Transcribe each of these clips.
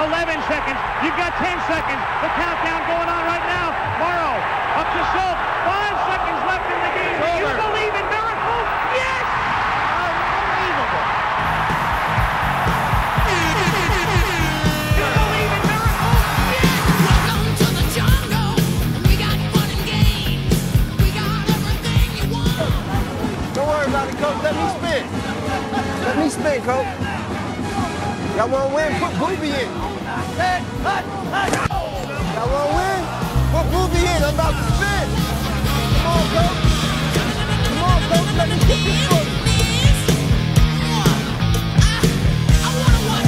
11 seconds. You've got 10 seconds. The countdown going on right now. Morrow up to Schultz. Five seconds left in the game. Do you believe in miracles? Yes! Unbelievable. You believe in miracles? Yes! Welcome to the jungle. We got fun and games. We got everything you want. Don't worry about it, coach. Let me spin. Let me spin, coach. Y'all want to win? Put Booby in. Y'all want to win? In. I'm about to spin. Come on, coach. Come on, coach. Let me get this one. Wanna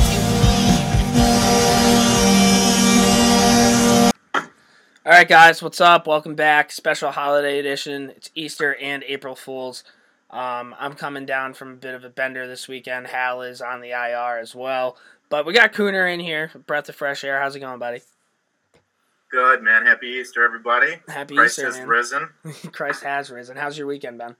All right, guys, what's up? Welcome back. Special holiday edition. It's Easter and April Fools. Um, I'm coming down from a bit of a bender this weekend. Hal is on the IR as well. But we got Cooner in here, breath of fresh air. How's it going, buddy? Good man. Happy Easter, everybody. Happy Christ Easter, has man. risen. Christ has risen. How's your weekend been?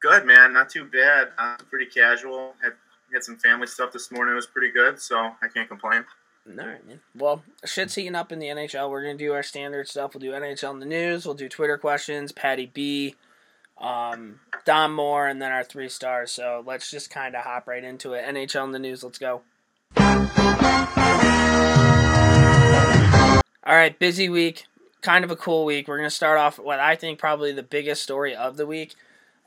Good man. Not too bad. Uh, pretty casual. Had had some family stuff this morning. It was pretty good, so I can't complain. All right, man. Well, shit's heating up in the NHL. We're gonna do our standard stuff. We'll do NHL in the news. We'll do Twitter questions. Patty B, um, Don Moore, and then our three stars. So let's just kind of hop right into it. NHL in the news. Let's go. All right, busy week. Kind of a cool week. We're gonna start off with what I think probably the biggest story of the week.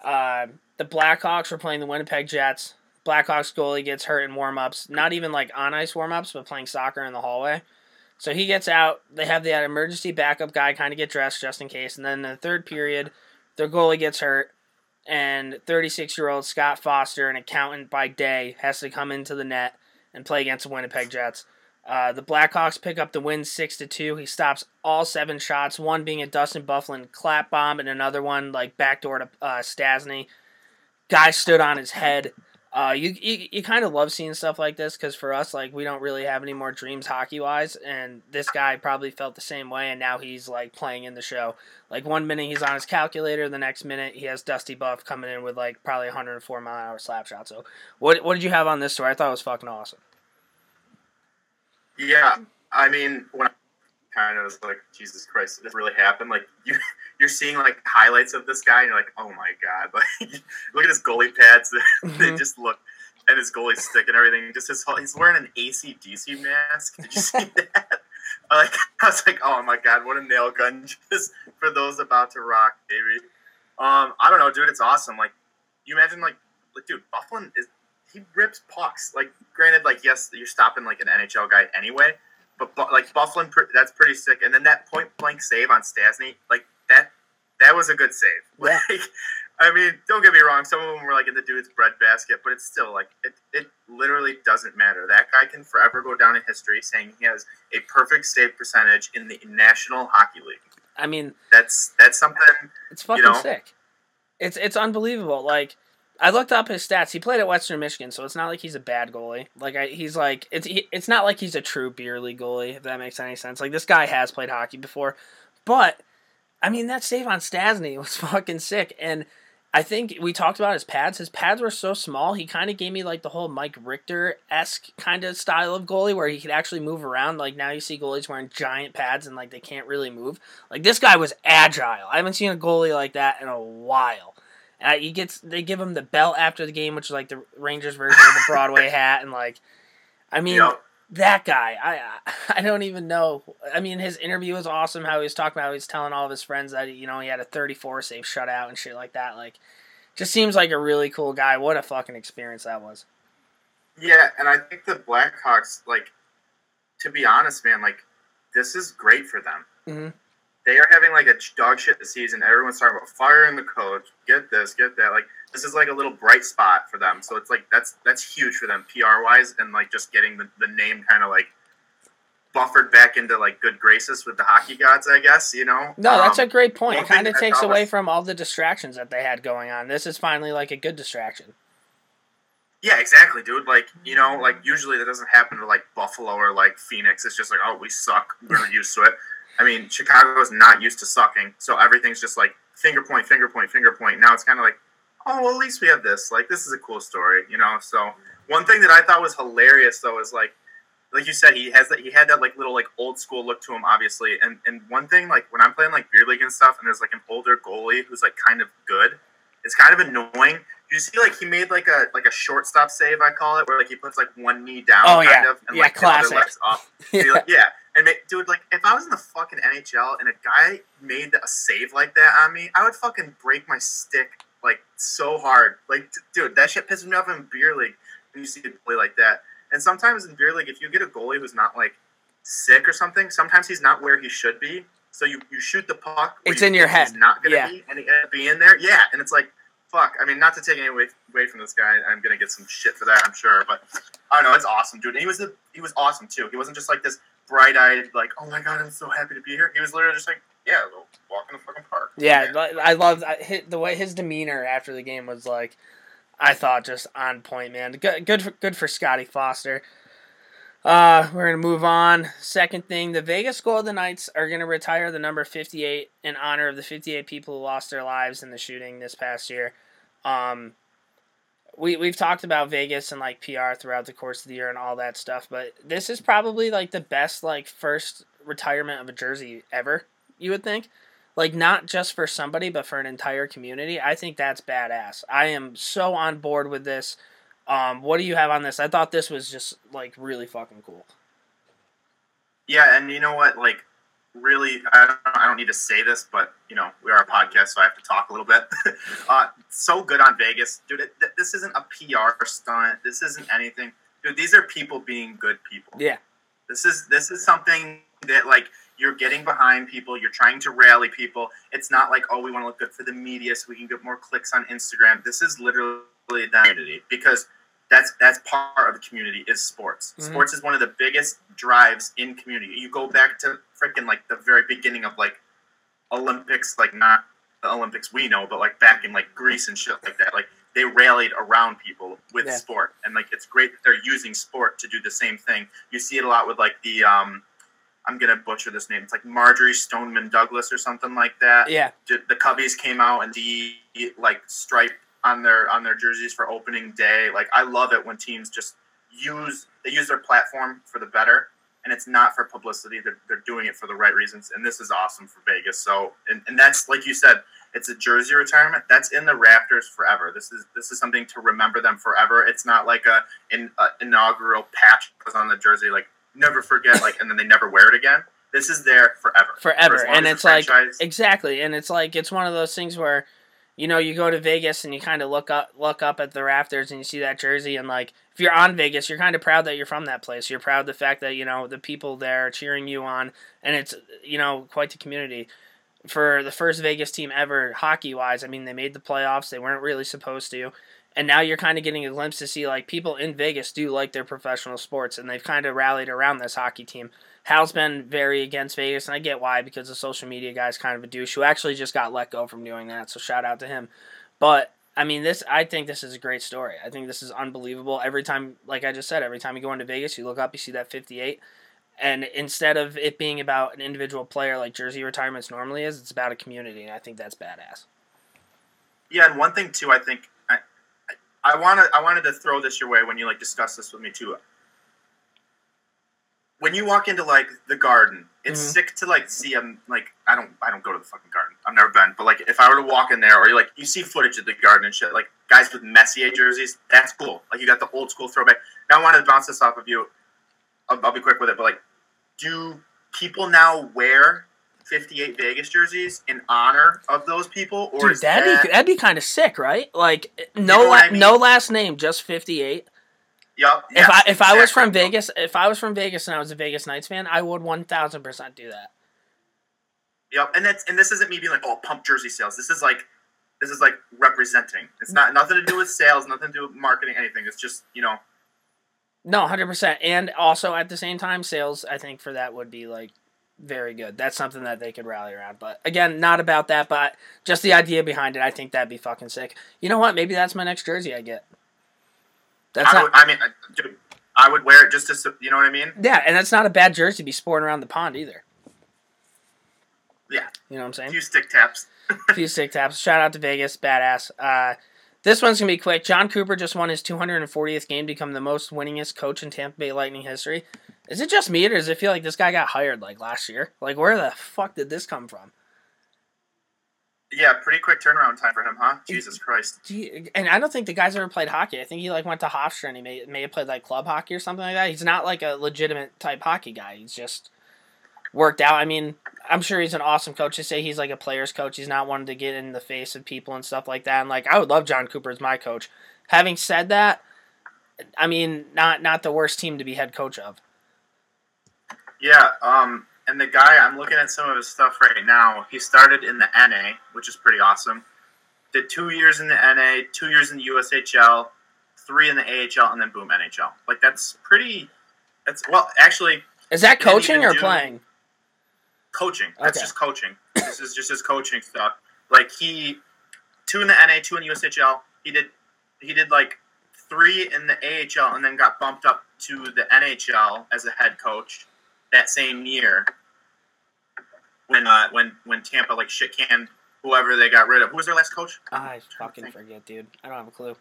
Uh, the Blackhawks were playing the Winnipeg Jets. Blackhawks goalie gets hurt in warm-ups. Not even like on ice warm-ups, but playing soccer in the hallway. So he gets out. They have the emergency backup guy kind of get dressed just in case. And then in the third period, their goalie gets hurt, and 36-year-old Scott Foster, an accountant by day, has to come into the net and play against the Winnipeg Jets. Uh, the Blackhawks pick up the win six to two. He stops all seven shots, one being a Dustin Byfuglien clap bomb, and another one like backdoor to uh, Stastny. Guy stood on his head. Uh, you you, you kind of love seeing stuff like this because for us, like we don't really have any more dreams hockey wise, and this guy probably felt the same way, and now he's like playing in the show. Like one minute he's on his calculator, the next minute he has Dusty Buff coming in with like probably 104 mile an hour slap shot. So what what did you have on this story? I thought it was fucking awesome. Yeah, I mean, when I kind of was like, Jesus Christ, did this really happen? Like you, you're seeing like highlights of this guy, and you're like, oh my god, like look at his goalie pads. they Mhm. just look, and his goalie stick and everything. Just his, whole- he's wearing an ACDC mask. Did you see that? like I was like, oh my god, what a nail gun just for those about to rock, baby. Um, I don't know, dude, it's awesome. Like, you imagine like, like, dude, Byfuglien is he rips pucks. Like, granted, like yes, you're stopping like an NHL guy anyway, but bu- like Byfuglien, that's pretty sick. And then that point blank save on Stastny, like that, was a good save. Yeah. Like, I mean, don't get me wrong. Some of them were like in the dude's breadbasket, but it's still like it. It literally doesn't matter. That guy can forever go down in history saying he has a perfect save percentage in the National Hockey League. I mean, That's that's something. It's fucking know? sick. It's it's unbelievable. Like I looked up his stats. He played at Western Michigan, so it's not like he's a bad goalie. Like I, he's like it's he, it's not like he's a true beer league goalie. If that makes any sense. Like this guy has played hockey before, but I mean that save on Stastny was fucking sick. And I think we talked about his pads. His pads were so small. He kind of gave me like the whole Mike Richter esque kind of style of goalie where he could actually move around. Like now you see goalies wearing giant pads and like they can't really move. Like this guy was agile. I haven't seen a goalie like that in a while. Uh, he gets they give him the belt after the game, which is like the Rangers version of the Broadway hat, and like, I mean, know, that guy, I I don't even know. I mean, his interview was awesome. How he was talking about, he was telling all of his friends that you know he had a 34 save shutout and shit like that. Like, just seems like a really cool guy. What a fucking experience that was. Yeah, and I think the Blackhawks, like, to be honest, man, like, this is great for them. Mhm. They are having like a dog shit season. Everyone's talking about firing the coach. Get this, get that. Like, this is like a little bright spot for them. So it's like that's that's huge for them PR wise, and like just getting the, the name kind of like buffered back into like good graces with the hockey gods, I guess. You know. No, that's a Um, great point. It kind of takes away was- from all the distractions that they had going on. This is finally like a good distraction. Yeah, exactly, dude. Like, you know, like usually that doesn't happen to like Buffalo or like Phoenix. It's just like, oh, we suck. We're used to it. I mean, Chicago is not used to sucking, so everything's just like finger point, finger point, finger point. Now it's kind of like, oh, well, at least we have this. Like, this is a cool story, you know. So one thing that I thought was hilarious though is like, like you said, he has that. He had that like little like old school look to him, obviously. And and one thing, like when I'm playing like beer league and stuff, and there's like an older goalie who's like kind of good, it's kind of annoying. You see, like he made like a like a shortstop save, I call it, where like he puts like one knee down, Oh, kind yeah. of, and Yeah, like the other leg's up. Be like, yeah. And make, dude, like, if I was in the fucking NHL and a guy made a save like that on me, I would fucking break my stick like so hard. Like, dude, that shit pisses me off in beer league when you see a play like that. And sometimes in beer league, if you get a goalie who's not like sick or something, sometimes he's not where he should be. So you, you shoot the puck. It's you in your think he's head. not gonna Yeah. be, and he up being there. Yeah, and it's like, fuck. I mean, not to take any away, away from this guy, I'm gonna get some shit for that, I'm sure. But I don't know, it's awesome, dude. And he was a, he was awesome too. He wasn't just like this bright eyed, like, oh my god, I'm so happy to be here. He was literally just like, yeah, walk in the fucking park. Yeah, I love I the way his demeanor after the game was like. I thought just on point, man. Good, good, for, good for Scotty Foster. Uh, we're gonna move on. Second thing, the Vegas Golden Knights are gonna retire the number fifty-eight in honor of the fifty-eight people who lost their lives in the shooting this past year. Um, we we've talked about Vegas and like PR throughout the course of the year and all that stuff, but this is probably like the best like first retirement of a jersey ever. You would think. Like not just for somebody but for an entire community. I think that's badass. I am so on board with this. Um, what do you have on this? I thought this was just like really fucking cool. Yeah, and you know what? Like, really, I don't, I don't need to say this, but you know, we are a podcast, so I have to talk a little bit. uh, so good on Vegas, dude. It, th- this isn't a PR stunt. This isn't anything, dude. These are people being good people. yeah This is this is something that like you're getting behind people. You're trying to rally people. It's not like oh, we want to look good for the media so we can get more clicks on Instagram. This is literally the community because that's that's part of the community is sports. Mhm. Sports is one of the biggest drives in community. You go back to freaking like the very beginning of like Olympics, like not the Olympics we know, but like back in like Greece and shit like that. Like they rallied around people with Yeah. sport, and like it's great that they're using sport to do the same thing. You see it a lot with like the um, I'm gonna butcher this name. It's like Marjory Stoneman Douglas or something like that. yeah The Cubbies came out and the like stripe on their on their jerseys for opening day. Like I love it when teams just use they use their platform for the better and it's not for publicity. They're, they're doing it for the right reasons, and this is awesome for Vegas. So, and, and that's like you said, it's a jersey retirement. That's in the rafters forever. This is this is something to remember them forever. It's not like a, in, a inaugural patch was on the jersey, like never forget, like, and then they never wear it again. This is there forever, forever long and it's like exactly and it's like it's one of those things where you know you go to vegas and you kind of look up look up at the rafters and you see that jersey and like if you're on vegas you're kind of proud that you're from that place. You're proud the fact that you know the people there are cheering you on and it's you know quite the community. For the first vegas team ever hockey wise i mean they made the playoffs. They weren't really supposed to. And now you're kind of getting a glimpse to see like people in vegas do like their professional sports and they've kind of rallied around this hockey team Hal's been very against Vegas, and I get why because the social media guy's kind of a douche who actually just got let go from doing that. So shout out to him. But I mean, this I think this is a great story. I think this is unbelievable. Every time, like I just said, every time you go into Vegas, you look up, you see that 58, and instead of it being about an individual player like jersey retirements normally is, it's about a community, and I think that's badass. Yeah, and one thing too, I think I, I, I wanted I wanted to throw this your way when you like discuss this with me too. When you walk into like the garden, it's Mhm. sick to like see them. Like I don't I don't go to the fucking garden. I've never been, but like if I were to walk in there, or you like you see footage of the garden and shit, like guys with Messier jerseys, that's cool. Like you got the old school throwback. Now I wanted to bounce this off of you. I'll, I'll be quick with it, but like, do people now wear 58 Vegas jerseys in honor of those people, or Dude, that'd that? be that'd be kind of sick, right? Like no know la- I mean? no last name, just 58. Yup. if I yes, if I was from Vegas, if I was from Vegas and I was a Vegas Knights fan, I would 1000% do that. Yep, and that's and this isn't me being like, oh, pump jersey sales. This is like, this is like representing. It's not nothing to do with sales, nothing to do with marketing, anything. It's just you know, No, hundred percent. And also at the same time, sales I think for that would be like very good. That's something that they could rally around. But again, not about that, but just the idea behind it. I think that'd be fucking sick. You know what? Maybe that's my next jersey I get. That's I, not. would, I mean, I- dude, I would wear it just to, you know what I mean? yeah, and that's not a bad jersey to be sporting around the pond either. Yeah, You know what I'm saying. a few stick taps. A few stick taps. Shout out to Vegas, badass. Uh, this one's gonna be quick. Jon Cooper just won his 240th game to become the most winningest coach in Tampa Bay Lightning history. Is it just me or does it feel like this guy got hired like last year? Like where the fuck did this come from? Yeah, pretty quick turnaround time for him, huh? Jesus Christ. Gee, and I don't think the guy's ever played hockey. I think he like went to Hofstra and he may may have played like club hockey or something like that. He's not like a legitimate type hockey guy. He's just worked out. I mean, I'm sure he's an awesome coach. To say he's like a player's coach, he's not one to get in the face of people and stuff like that. And like I would love Jon Cooper as my coach. Having said that, I mean, not not the worst team to be head coach of. Yeah, um, and the guy, I'm looking at some of his stuff right now. He started in the NA, which is pretty awesome. Did two years in the NA, two years in the USHL, three in the AHL, and then boom, NHL. Like that's pretty. That's well, actually, Is that coaching or do- playing? coaching. That's Okay. just coaching. this is just his coaching stuff. Like he, two in the NA, two in the USHL. He did, he did like three in the AHL, and then got bumped up to the NHL as a head coach that same year. When uh, when when Tampa like shit canned whoever they got rid of. Who was their last coach? I fucking forget, dude. I don't have a clue.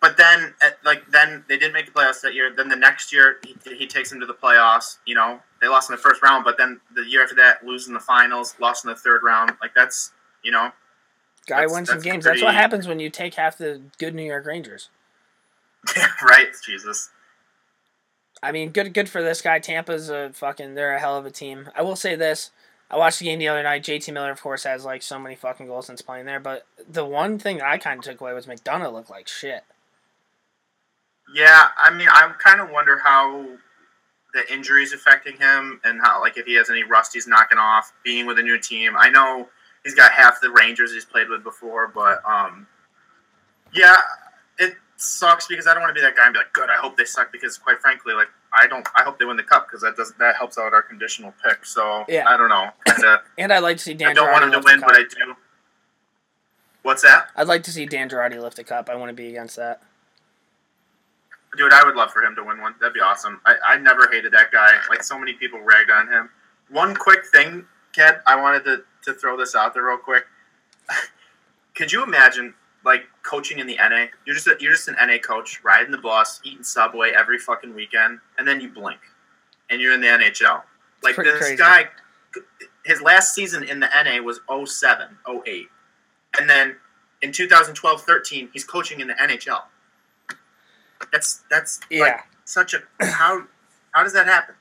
But then, at, like, then they didn't make the playoffs that year. Then the next year, he, he takes them to the playoffs. You know, they lost in the first round, but then the year after that, losing the finals, lost in the third round. Like that's, you know, Guy That's- wins some games. That's what happens when you take half the good New York Rangers. right? Jesus. I mean, good good for this guy. Tampa's a fucking they're a hell of a team. I will say this. I watched the game the other night. JT Miller, of course, has like so many fucking goals since playing there. But the one thing I kind of took away was McDonagh looked like shit. Yeah, I mean, I kind of wonder how the injuries affecting him and how, like, if he has any rusties knocking off being with a new team. I know he's got half the Rangers he's played with before, but um, yeah, sucks because I don't want to be that guy and be like, "Good, I hope they suck." Because quite frankly, like, I don't. I hope they win the cup because that does that helps out our conditional pick. So Yeah. I don't know. Kind of. And uh, I'd like to see Dan I don't want him to win, but I do. What's that? I'd like to see Dan Girardi lift the cup. I want to be against that. Dude, I would love for him to win one. That'd be awesome. I, I never hated that guy. Like so many people ragged on him. One quick thing, Ked, I wanted to, to throw this out there real quick. Could you imagine like coaching in the NA? You're just a, you're just an NA coach, riding the bus, eating Subway every fucking weekend, and then you blink, and you're in the NHL. Like this crazy. guy, his last season in the NA was 07, 08. and then in 2012-13, he's coaching in the NHL. That's that's Yeah. like such a how how does that happen?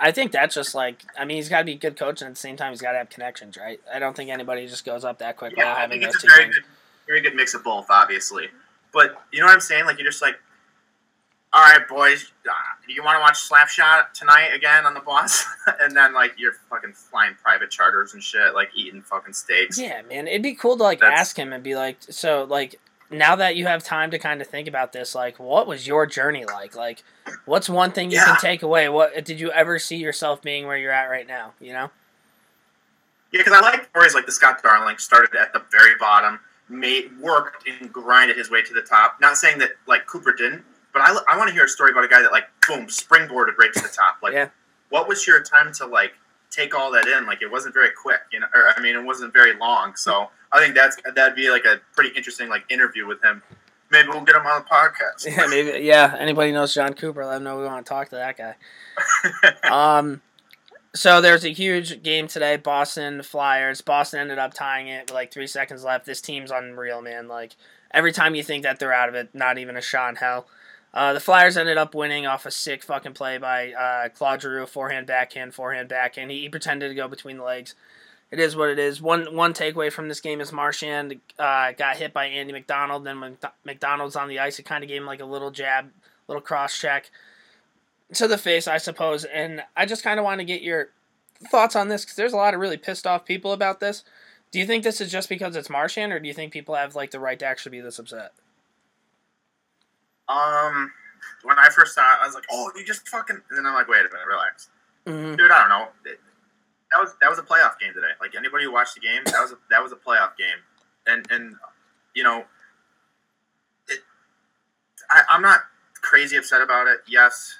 I think that's just like I mean he's got to be a good coach and at the same time he's got to have connections, right? I don't think anybody just goes up that quick Yeah, without having those two things. good, very good mix of both, obviously. But you know what I'm saying? Like you're just like, all right, boys, uh, you want to watch Slapshot tonight again on the bus? and then like you're fucking flying private charters and shit, like eating fucking steaks. Yeah, man, it'd be cool to like That's- ask him and be like, so like now that you have time to kind of think about this, like what was your journey like? Like, what's one thing you Yeah. can take away? What did you ever see yourself being where you're at right now? You know? Yeah, because I like stories like the Scott Darling started at the very bottom, made worked and grinded his way to the top. Not saying that like Cooper didn't, but I, I want to hear a story about a guy that like boom springboarded right to the top. Like, Yeah. what was your time to like take all that in? Like, it wasn't very quick, you know, or I mean, it wasn't very long. So I think that's that'd be like a pretty interesting like interview with him. Maybe we'll get him on the podcast. Yeah, maybe. Yeah, anybody knows Jon Cooper? Let him know we want to talk to that guy. Um, so there's a huge game today. Boston Flyers. Boston ended up tying it with like three seconds left. This team's unreal, man. Like every time you think that they're out of it, not even a shot in hell. Uh, the Flyers ended up winning off a sick fucking play by uh, Claude Giroux, forehand, backhand, forehand, backhand. He, he pretended to go between the legs. It is what it is. One one takeaway from this game is Marchand uh, got hit by Andy MacDonald. Then when MacDonald's on the ice, it kind of gave him like a little jab, little cross check to the face, I suppose. And I just kind of want to get your thoughts on this because there's a lot of really pissed off people about this. Do you think this is just because it's Marchand, or do you think people have like the right to actually be this upset? Um, when I first saw it, I was like, "Oh, you just fucking," and then I'm like, "Wait a minute, relax." Mm-hmm. dude. I don't know. It- that was that was a playoff game today. Like anybody who watched the game, that was a, that was a playoff game, and and you know, it. I, I'm not crazy upset about it. Yes,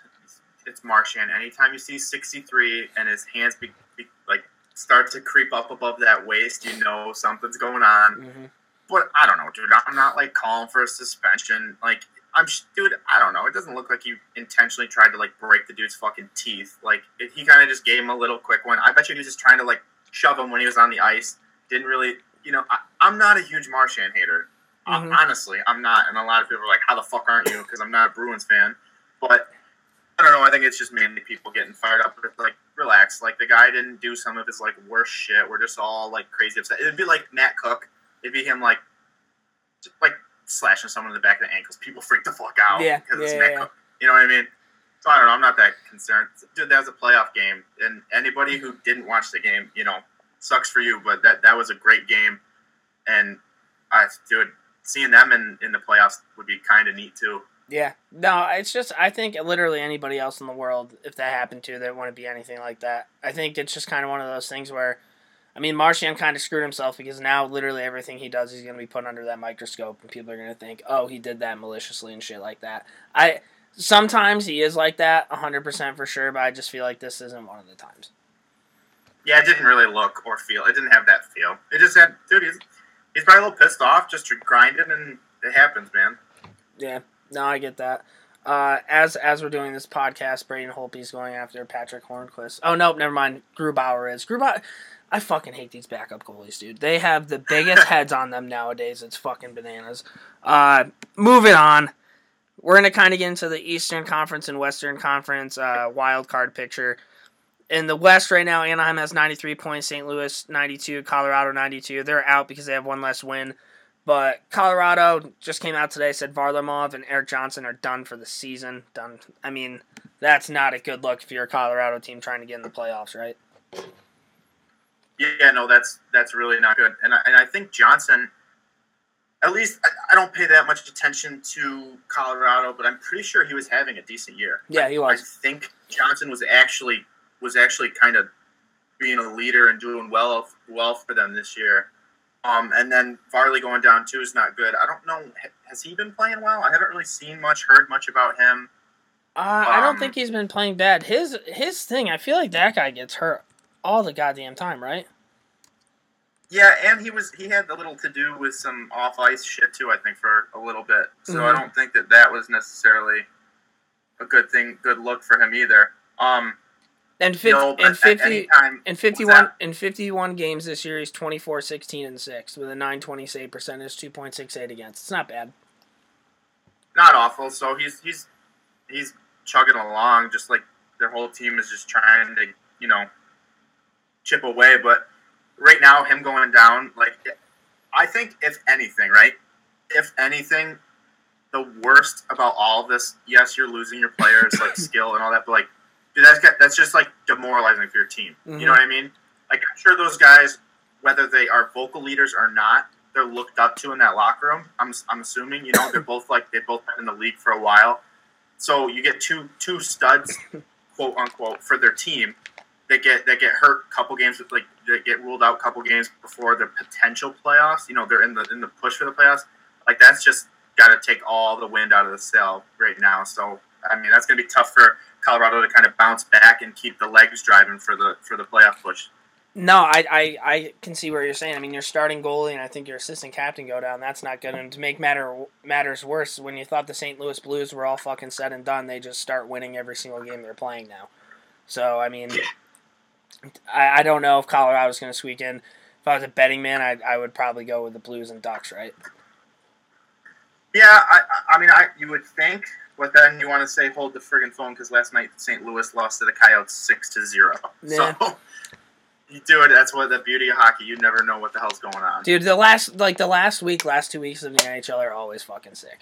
it's, Marchand. Anytime you see 63 and his hands be, be like start to creep up above that waist, you know something's going on. Mm-hmm. But I don't know, dude. I'm not like calling for a suspension. Like I'm dude. I don't know. It doesn't look like you intentionally tried to like break the dude's fucking teeth. Like it, he kind of just gave him a little quick one. I bet you he was just trying to like shove him when he was on the ice. Didn't really, you know. I, I'm not a huge Marchand hater. Uh, Mhm. honestly, I'm not. And a lot of people are like, "How the fuck aren't you?" Because I'm not a Bruins fan. But I don't know. I think it's just mainly people getting fired up. But like, relax. Like the guy didn't do some of his like worst shit. We're just all like crazy upset. It'd be like Matt Cooke. It'd be him like, just, like slashing someone in the back of the ankles. People freak the fuck out. Yeah, because it's yeah, Matt yeah. Cooke. You know what I mean? So I don't know. I'm not that concerned. Dude, that was a playoff game, and anybody who didn't watch the game, you know, sucks for you. But that that was a great game, and I dude, seeing them in in the playoffs would be kind of neat too. Yeah. No, it's just I think literally anybody else in the world, if that happened to, they wouldn't be anything like that. I think it's just kind of one of those things where, I mean, Marchand kind of screwed himself because now literally everything he does, he's going to be put under that microscope, and people are going to think, oh, he did that maliciously and shit like that. I sometimes he is like that, hundred percent for sure, but I just feel like this isn't one of the times. Yeah, it didn't really look or feel. It didn't have that feel. It just had, dude. He's he's probably a little pissed off, just grinding, and it happens, man. Yeah, no, I get that. Uh, as as we're doing this podcast, Braden Holtby's going after Patric Hornqvist. Oh nope, never mind. Grubauer is Grubauer. I fucking hate these backup goalies, dude. They have the biggest heads on them nowadays. It's fucking bananas. Uh, moving on. We're gonna kind of get into the Eastern Conference and Western Conference uh, wild card picture. In the West right now, Anaheim has 93 points, St. Louis 92, Colorado 92. They're out because they have one less win. But Colorado just came out today, said Varlamov and Erik Johnson are done for the season. Done. I mean, that's not a good look if you're a Colorado team trying to get in the playoffs, right? Yeah, no, that's that's really not good. And I, and I think Johnson, at least I, I don't pay that much attention to Colorado, but I'm pretty sure he was having a decent year. Yeah, he was. I think Johnson was actually was actually kind of being a leader and doing well well for them this year. Um, and then Varly going down too is not good. I don't know. Has he been playing well? I haven't really seen much, heard much about him. Uh, I don't Um, think he's been playing bad. His his thing, I feel like that guy gets hurt all the goddamn time, right? Yeah, and he was he had a little to do with some off ice shit too. I think for a little bit. So I Mhm. don't think that that was necessarily a good thing, good look for him either. Um, And you fifty know, and fifty any time, in 51 in 51 games this year he's 24 16 and 6 with a 920 save percentage 2.68 against it's not bad not awful. So he's he's he's chugging along, just like their whole team is just trying to you know chip away. But right now, him going down, like I think if anything, right, if anything, the worst about all this, yes, you're losing your players like skill and all that, but like that's got, that's just like demoralizing for your team. Mhm. You know what I mean? Like I'm sure those guys, whether they are vocal leaders or not, they're looked up to in that locker room. I'm, I'm assuming, you know, they're both like they've both been in the league for a while. So you get two two studs, quote unquote, for their team that get that get hurt a couple games with like that get ruled out a couple games before the potential playoffs. You know, they're in the in the push for the playoffs. Like that's just got to take all the wind out of the sail right now. So I mean, that's gonna be tough for Colorado to kind of bounce back and keep the legs driving for the for the playoff push. no I, I i can see where you're saying. I mean your starting goalie and i think your assistant captain go down. That's not good and to make matter matters worse. When you thought the st louis blues were all fucking said and done they just start winning every single game they're playing now. So i mean i, I don't know if colorado's going to squeak in. If i was a betting man I, I would probably go with the blues and ducks right? Yeah, I, I- I mean, I you would think, but then you want to say hold the friggin' phone because last night St. Louis lost to the Coyotes six to zero. Yeah. So you do it. That's what the beauty of hockey. You never know what the hell's going on. Dude, the last like the last week, last two weeks of the NHL are always fucking sick.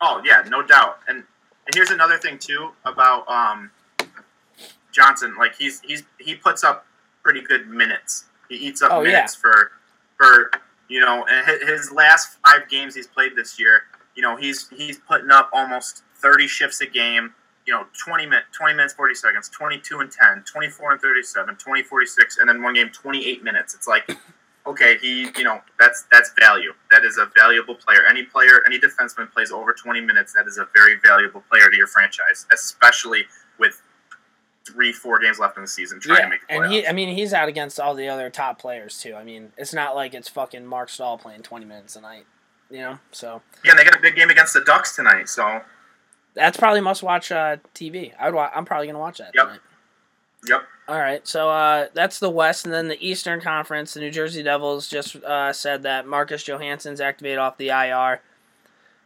Oh yeah, no doubt. And and here's another thing too about um, Johnson. Like he's he's he puts up pretty good minutes. He eats up Oh, yeah. minutes for for you know. And his last five games he's played this year, you know, he's he's putting up almost 30 shifts a game. You know, 20 minutes, 20 minutes, 40 seconds, 22 and 10, 24 and 37, 20, 46, and then one game, 28 minutes. It's like, okay, he, you know, that's that's value. That is a valuable player. Any player, any defenseman plays over 20 minutes. That is a very valuable player to your franchise, especially with three, four games left in the season trying to make the and he. I mean, he's out against all the other top players too. I mean, it's not like it's fucking Marc Staal playing twenty minutes a night. You know, so Yeah, and they got a big game against the Ducks tonight. So that's probably must watch uh, TV. I would. Wa- I'm probably gonna watch that. Yep. tonight. yep. All right, so uh, that's the West, and then the Eastern Conference. The New Jersey Devils just uh, said that Marcus Johansson's activated off the IR.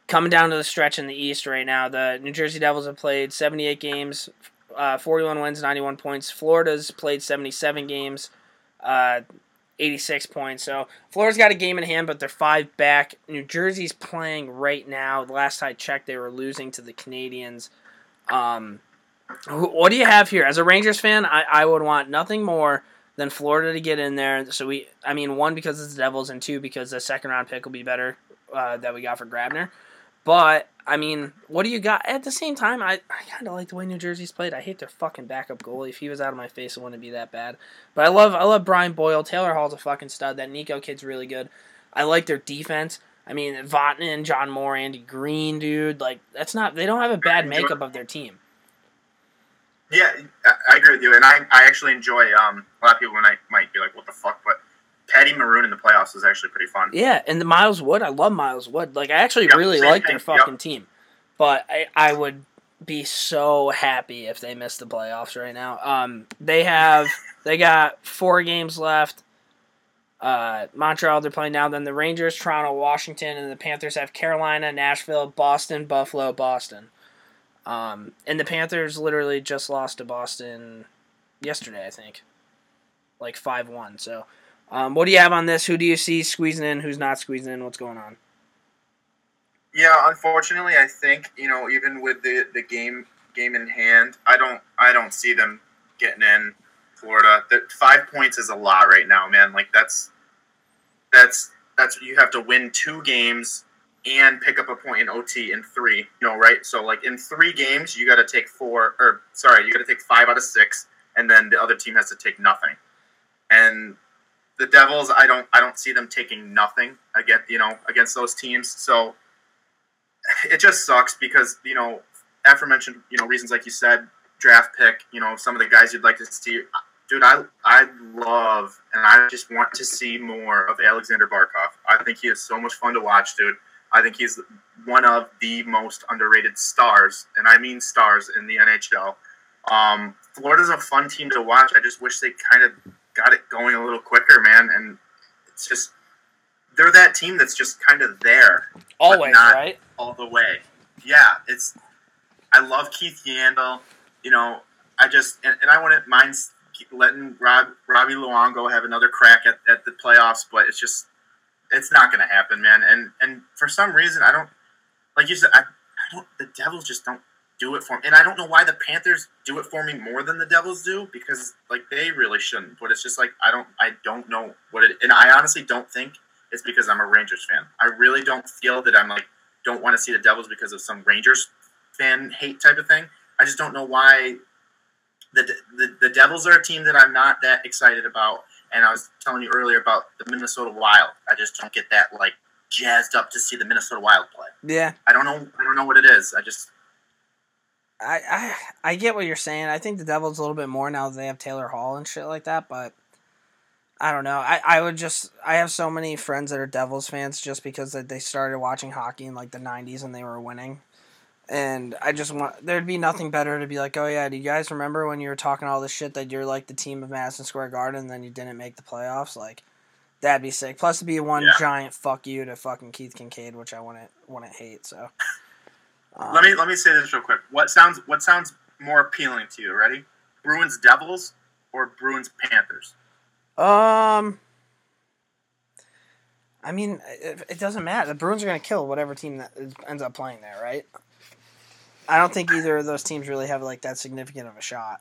Coming down to the stretch in the East right now, the New Jersey Devils have played 78 games, uh, 41 wins, 91 points. Florida's played 77 games, uh, 86 points. So Florida's got a game in hand, but they're five back. New Jersey's playing right now. The last I checked, they were losing to the Canadiens. Um, what do you have here? As a Rangers fan, I, I would want nothing more than Florida to get in there. So we, I mean, one because it's the Devils, and two because the second round pick will be better uh, that we got for Grabner. But I mean, what do you got? At the same time, I, I kind of like the way New Jersey's played. I hate their fucking backup goalie. If he was out of my face, it wouldn't be that bad. But I love I love Brian Boyle. Taylor Hall's a fucking stud. That Nico kid's really good. I like their defense. I mean, Vatanen, John Moore, Andy Greene, dude. Like that's not. They don't have a bad makeup of their team. Yeah, I- agree with you, and I, I actually enjoy. Um, a lot of people might might be like, "What the fuck?" But Patty Maroon in the playoffs was actually pretty fun. Yeah, and the Miles Wood, I love Miles Wood. Like I actually Yep, really like their fucking yep. team. But I, I would be so happy if they missed the playoffs right now. Um they have they got four games left. Uh Montreal they're playing now, then the Rangers, Toronto, Washington, and the Panthers have Carolina, Nashville, Boston, Buffalo, Boston. Um and the Panthers literally just lost to Boston yesterday, I think. Like five one. So um, what do you have on this? Who do you see squeezing in? Who's not squeezing in? What's going on? Yeah, unfortunately, I think you know even with the the game game in hand, I don't I don't see them getting in Florida. The five points is a lot right now, man. Like that's that's that's you have to win two games and pick up a point in OT in three. You know, right? So like in three games, you got to take four or sorry, you got to take five out of six, and then the other team has to take nothing. And the Devils, I don't I don't see them taking nothing against you know against those teams. So it just sucks because you know aforementioned you know reasons like you said draft pick you know some of the guys you'd like to see. Dude i i love and i just want to see more of aleksander barkov. I think he is so much fun to watch dude. I think he's one of the most underrated stars and i mean stars in the nhl um, florida's a fun team to watch. I just wish they kind of got it going a little quicker man and it's just they're that team that's just kind of there Always, right? all the way. Yeah, it's. I love Keith Yandle. You know, I just and, and I wouldn't mind letting Rob Robbie Luongo have another crack at, at the playoffs, but it's just it's not going to happen, man. And and for some reason, I don't like you said. I, I don't. The Devils just don't do it for me, and I don't know why the Panthers do it for me more than the Devils do because like they really shouldn't. But it's just like I don't. I don't know what it. And I honestly don't think it's because I'm a Rangers fan. I really don't feel that I'm like don't want to see the Devils because of some Rangers fan hate type of thing. I just don't know why the, the the Devils are a team that I'm not that excited about. And I was telling you earlier about the Minnesota Wild. I just don't get that like jazzed up to see the Minnesota Wild play. Yeah, I don't know. I don't know what it is. I just I, I I get what you're saying. I think the Devils a little bit more now that they have Taylor Hall and shit like that, but I don't know. I, I would just I have so many friends that are Devils fans just because that they started watching hockey in like the '90s and they were winning, and I just want there'd be nothing better to be like, oh yeah, do you guys remember when you were talking all this shit that you're like the team of Madison Square Garden and then you didn't make the playoffs? Like that'd be sick. Plus, to be one Yeah. giant fuck you to fucking Keith Kinkaid, which I wouldn't wouldn't hate. So um, let me let me say this real quick. What sounds what sounds more appealing to you? Ready? Bruins Devils or Bruins Panthers? Um, I mean, it, it doesn't matter. The Bruins are going to kill whatever team that is, ends up playing there, right? I don't think either of those teams really have like that significant of a shot.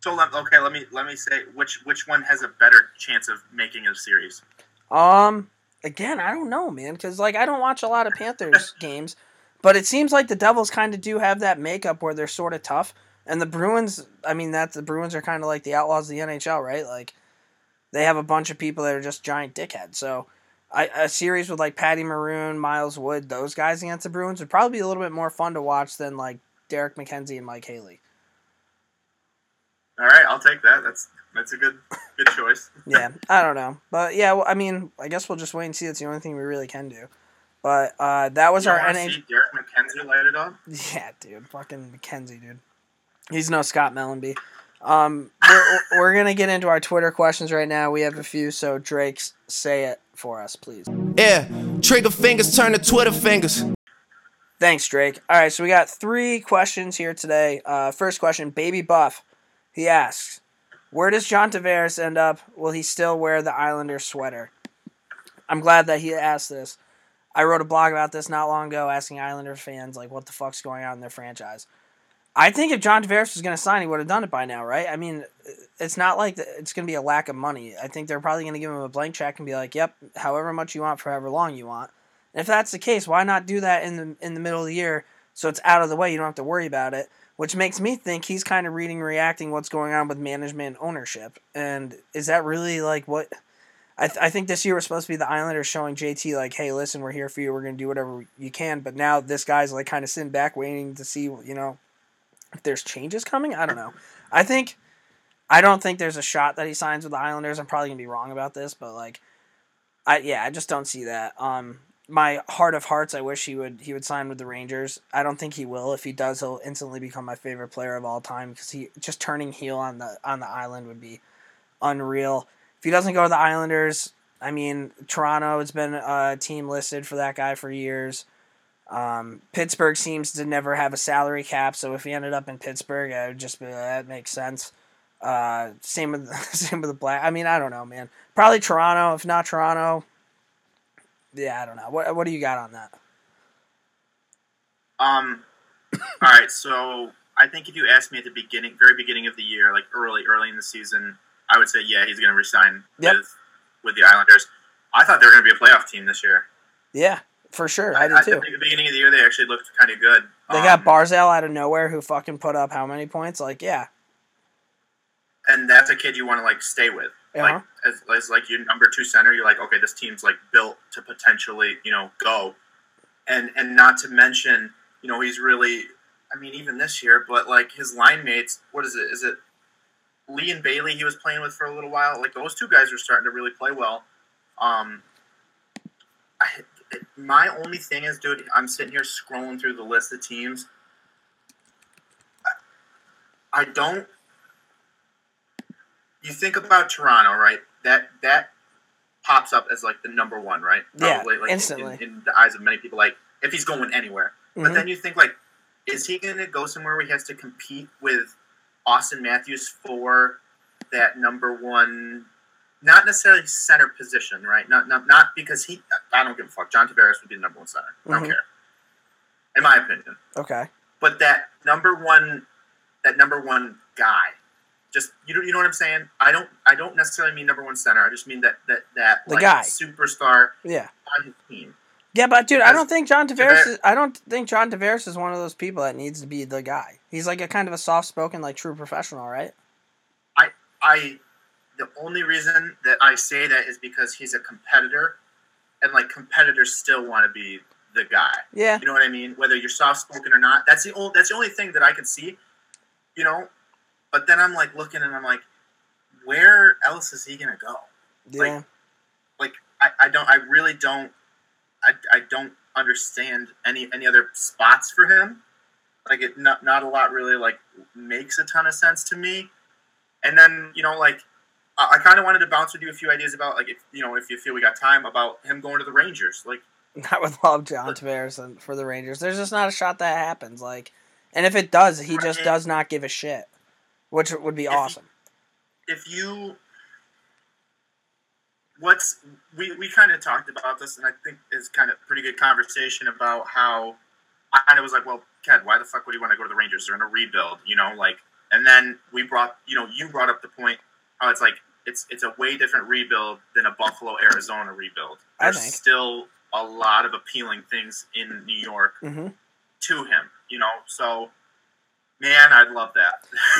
So let, okay, let me let me say which which one has a better chance of making a series. Um, again, I don't know, man, because like I don't watch a lot of Panthers games, but it seems like the Devils kind of do have that makeup where they're sort of tough, and the Bruins. I mean, that the Bruins are kind of like the outlaws of the NHL, right? Like they have a bunch of people that are just giant dickheads. So. I, a series with like Patty Maroon, Miles Wood, those guys against the Bruins would probably be a little bit more fun to watch than like Derek MacKenzie and Mike Haley. All right, I'll take that. That's that's a good good choice. yeah, I don't know, but yeah, well, I mean, I guess we'll just wait and see. It's the only thing we really can do. But uh, that was You our want to NH. see Derek MacKenzie light it up? Yeah, dude, fucking MacKenzie, dude. He's no Scott Mellanby. Um, we're, we're gonna get into our Twitter questions right now. We have a few, so Drake, say it for us, please. Yeah, trigger fingers turn to Twitter fingers. Thanks, Drake. All right, so we got three questions here today. Uh, first question, Baby Buff. He asks, "Where does John Tavares end up? Will he still wear the Islanders sweater?" I'm glad that he asked this. I wrote a blog about this not long ago, asking Islander fans like, "What the fuck's going on in their franchise?" I think if John Tavares was going to sign, he would have done it by now, right? I mean, it's not like it's going to be a lack of money. I think they're probably going to give him a blank check and be like, "Yep, however much you want for however long you want." And if that's the case, why not do that in the in the middle of the year so it's out of the way? You don't have to worry about it. Which makes me think he's kind of reading, reacting what's going on with management and ownership. And is that really like what? I, th- I think this year was supposed to be the Islanders showing JT like, hey, listen, we're here for you. We're gonna do whatever you can. But now this guy's like kind of sitting back, waiting to see, you know, if there's changes coming. I don't know. I think I don't think there's a shot that he signs with the Islanders. I'm probably gonna be wrong about this, but like, I yeah, I just don't see that. Um, my heart of hearts, I wish he would he would sign with the Rangers. I don't think he will. If he does, he'll instantly become my favorite player of all time because he just turning heel on the on the island would be unreal. He doesn't go to the Islanders, I mean, Toronto has been a team listed for that guy for years. Um, Pittsburgh seems to never have a salary cap, so if he ended up in Pittsburgh, I would just be that makes sense. Uh, same with same with the Black. I mean, I don't know, man. Probably Toronto. If not Toronto, yeah, I don't know. What what do you got on that? Um, all right, so I think if you asked me at the beginning, very beginning of the year, like early, early in the season, I would say yeah, he's going to resign Yep. with with the Islanders. I thought they were going to be a playoff team this year. Yeah, for sure. I I, did I too. think at the beginning of the year they actually looked kind of good. They got Um, Barzal out of nowhere who fucking put up how many points? Like, yeah, and that's a kid you want to like stay with. Yeah. Like as, as like your number two center, you're like, okay, this team's like built to potentially, you know, go. And and not to mention, you know, he's really I mean, even this year, but like his line mates, what is it? Is it Lee and Bailey he was playing with for a little while? Like those two guys are starting to really play well. Um I, my only thing is, dude, I'm sitting here scrolling through the list of teams. I, I don't you think about Toronto, right? That that pops up as like the number one, right? Yeah, like, instantly. In, in the eyes of many people, like if he's going anywhere. Mhm. But then you think like, is he going to go somewhere where he has to compete with Auston Matthews for that number one? Not necessarily center position, right? Not not not because he. I don't give a fuck. John Tavares would be the number one center. I don't Mhm. care. In my opinion okay, but that number one that number one guy just you know, you know what i'm saying i don't i don't necessarily mean number one center i just mean that that that The like, guy. superstar yeah, on his team yeah. But dude, I don't think John Tavares. Is, I don't think John Tavares is one of those people that needs to be the guy. He's like a kind of a soft spoken, like true professional, right? i the only reason that i say that is because he's a competitor and like competitors still want to be the guy Yeah, you know what i mean whether you're soft spoken or not that's the only that's the only thing that i can see you know but then i'm like looking and i'm like where else is he gonna go yeah. like I, I don't I really don't I, I don't understand any any other spots for him. Like it not not a lot really like makes a ton of sense to me. And then you know like I, I kind of wanted to bounce with you a few ideas about like if you know if you feel we got time about him going to the Rangers. Like I would love John Tavares and- for the Rangers. There's just not a shot that happens. Like, and if it does, he just does not give a shit, which would be If awesome. if you what's we, we kind of talked about this and i think is kind of pretty good conversation about how i kind of was like well Ken, why the fuck would he want to go to the rangers? They're in a rebuild you know like and then we brought you know you brought up the point how it's like it's it's a way different rebuild than a buffalo arizona rebuild. There's still a lot of appealing things in new york hmm to him you know so man i'd love that.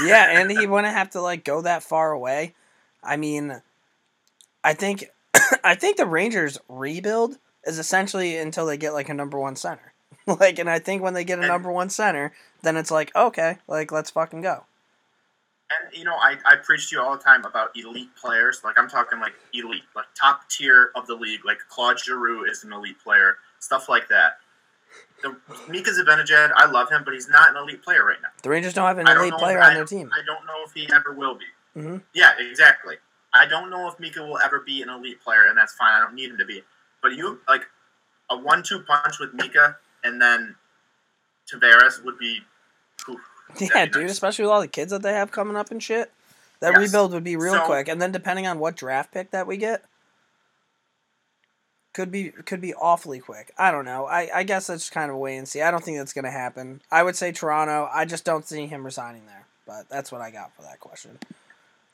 Yeah, and he wouldn't have to like go that far away. I mean, I think I think the Rangers rebuild is essentially until they get like a number one center. like, and I think when they get a And- number one center, then it's like okay, like let's fucking go. And you know, I, I preach to you all the time about elite players. Like I'm talking like elite, like top tier of the league. Like Claude Giroux is an elite player. Stuff like that. The, Mika Zibanejad, I love him, but he's not an elite player right now. The Rangers don't have an don't elite player if- on their team. I don't know if he ever will be. Mhm. Yeah, exactly. I don't know if Mika will ever be an elite player, and that's fine. I don't need him to be. But you like a one-two punch with Mika, and then Tavares would be. Yeah, be dude, nice. especially with all the kids that they have coming up and shit. That Yes. rebuild would be real So- quick, and then depending on what draft pick that we get, could be could be awfully quick. I don't know. I, I guess that's kind of a wait and see. I don't think that's gonna happen. I would say Toronto. I just don't see him resigning there. But that's what I got for that question.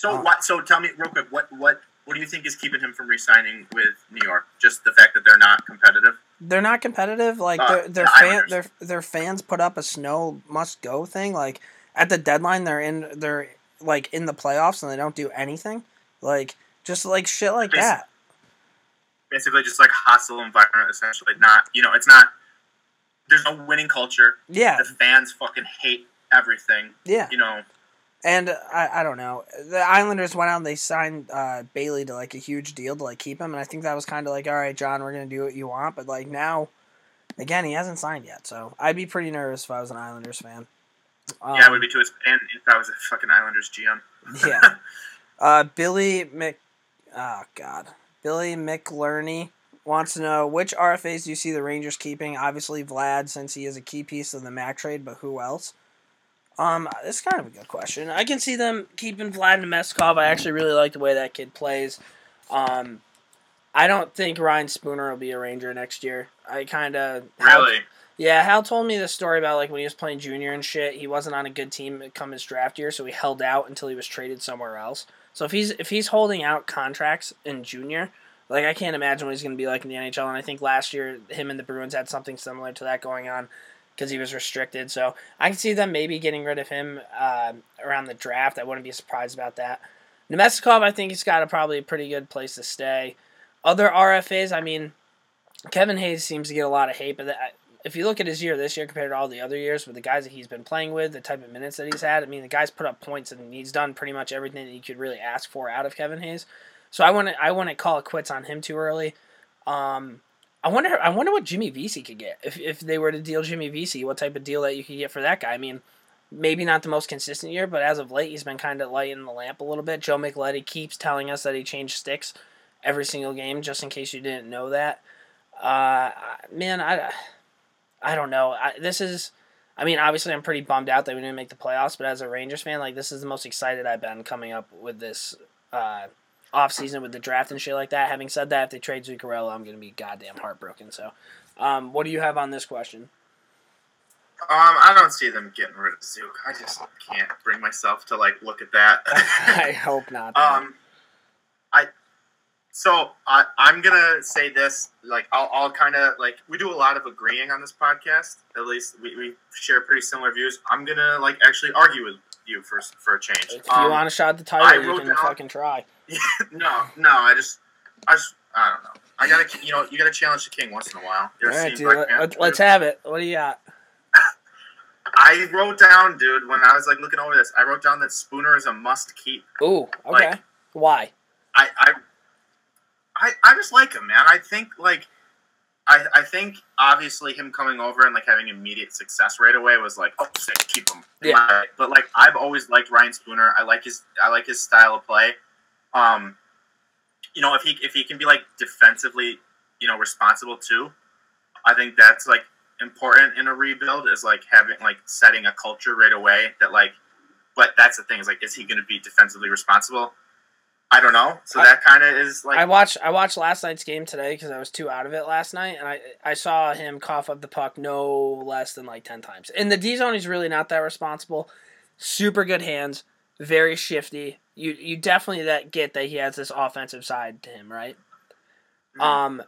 So Uh, what? So tell me real quick. What what what do you think is keeping him from re-signing with New York? Just the fact that they're not competitive. They're not competitive. Like Uh, their their the fan their their fans put up a snow must go thing. Like at the deadline, they're in they're like in the playoffs and they don't do anything. Like just like shit like Basi- that. Basically, just like hostile environment. Essentially, not you know, it's not. There's no winning culture. Yeah, The fans fucking hate everything. yeah. You know, And I, I don't know. The Islanders went out and they signed uh, Bailey to like a huge deal to like keep him, and I think that was kind of like, all right, John, we're gonna do what you want, but like now, again, he hasn't signed yet, so I'd be pretty nervous if I was an Islanders fan. Um, yeah, it would be too. And if I was a fucking Islanders GM, yeah. Uh, Billy Mc, oh god, Billy McLerney wants to know which RFAs do you see the Rangers keeping? Obviously Vlad, since he is a key piece of the Mac trade, but who else? Um, it's kind of a good question. I can see them keeping Vlad and Meskov. I actually really like the way that kid plays. Um, I don't think Ryan Spooner will be a Ranger next year. I kind of really. yeah, Hal told me the story about like when he was playing junior and shit. He wasn't on a good team come his draft year, so he held out until he was traded somewhere else. So if he's if he's holding out contracts in junior, like I can't imagine what he's going to be like in the NHL. And I think last year him and the Bruins had something similar to that going on because he was restricted. So I can see them maybe getting rid of him uh, around the draft. I wouldn't be surprised about that. Namestnikov, I think he's got a probably a pretty good place to stay. Other RFAs, I mean, Kevin Hayes seems to get a lot of hate, but that, if you look at his year this year compared to all the other years with the guys that he's been playing with, the type of minutes that he's had, I mean, the guy's put up points and he's done pretty much everything that you could really ask for out of Kevin Hayes. So I wouldn't I wouldn't call it quits on him too early. Um, I wonder I wonder what Jimmy Vesey could get if if they were to deal Jimmy Vesey, what type of deal that you could get for that guy. I mean, maybe not the most consistent year, but as of late, he's been kind of lighting the lamp a little bit. Joe Micheletti keeps telling us that he changed sticks every single game, just in case you didn't know that. Uh, man, I, I don't know. I, this is, I mean, obviously, I'm pretty bummed out that we didn't make the playoffs, but as a Rangers fan, like, this is the most excited I've been coming up with this uh, offseason with the draft and shit like that. Having said that, if they trade Zuccarello, I'm going to be goddamn heartbroken. So, um, what do you have on this question? Um, I don't see them getting rid of Zook. I just can't bring myself to like look at that. I hope not. Um, I so I I'm gonna say this like I'll I'll kind of like we do a lot of agreeing on this podcast. At least we, we share pretty similar views. I'm gonna like actually argue with you for for a change. if you Um, want a shot at the title, you can down- fucking try. no, no, I just I just I don't know. I gotta you know you gotta challenge the king once in a while. All right, dude. Let, let's have it. What do you got? I wrote down, dude, when I was like looking over this, I wrote down that Spooner is a must keep. Ooh, okay. Like- Why? I, I, I, I just like him, man. I think like, I, I think obviously him coming over and like having immediate success right away was like, oh, sick, keep him. Yeah. But like, I've always liked Ryan Spooner. I like his, I like his style of play. Um, you know, if he if he can be like defensively, you know, responsible too, I think that's like important in a rebuild is like having like setting a culture right away that like. But that's the thing is like, is he going to be defensively responsible? I don't know. So I- that kind of is like I watched I watched last night's game today because I was too out of it last night, and I I saw him cough up the puck no less than like ten times. In the D zone, he's really not that responsible. Super good hands, very shifty. You you definitely that get that he has this offensive side to him, right? Mhm. Um,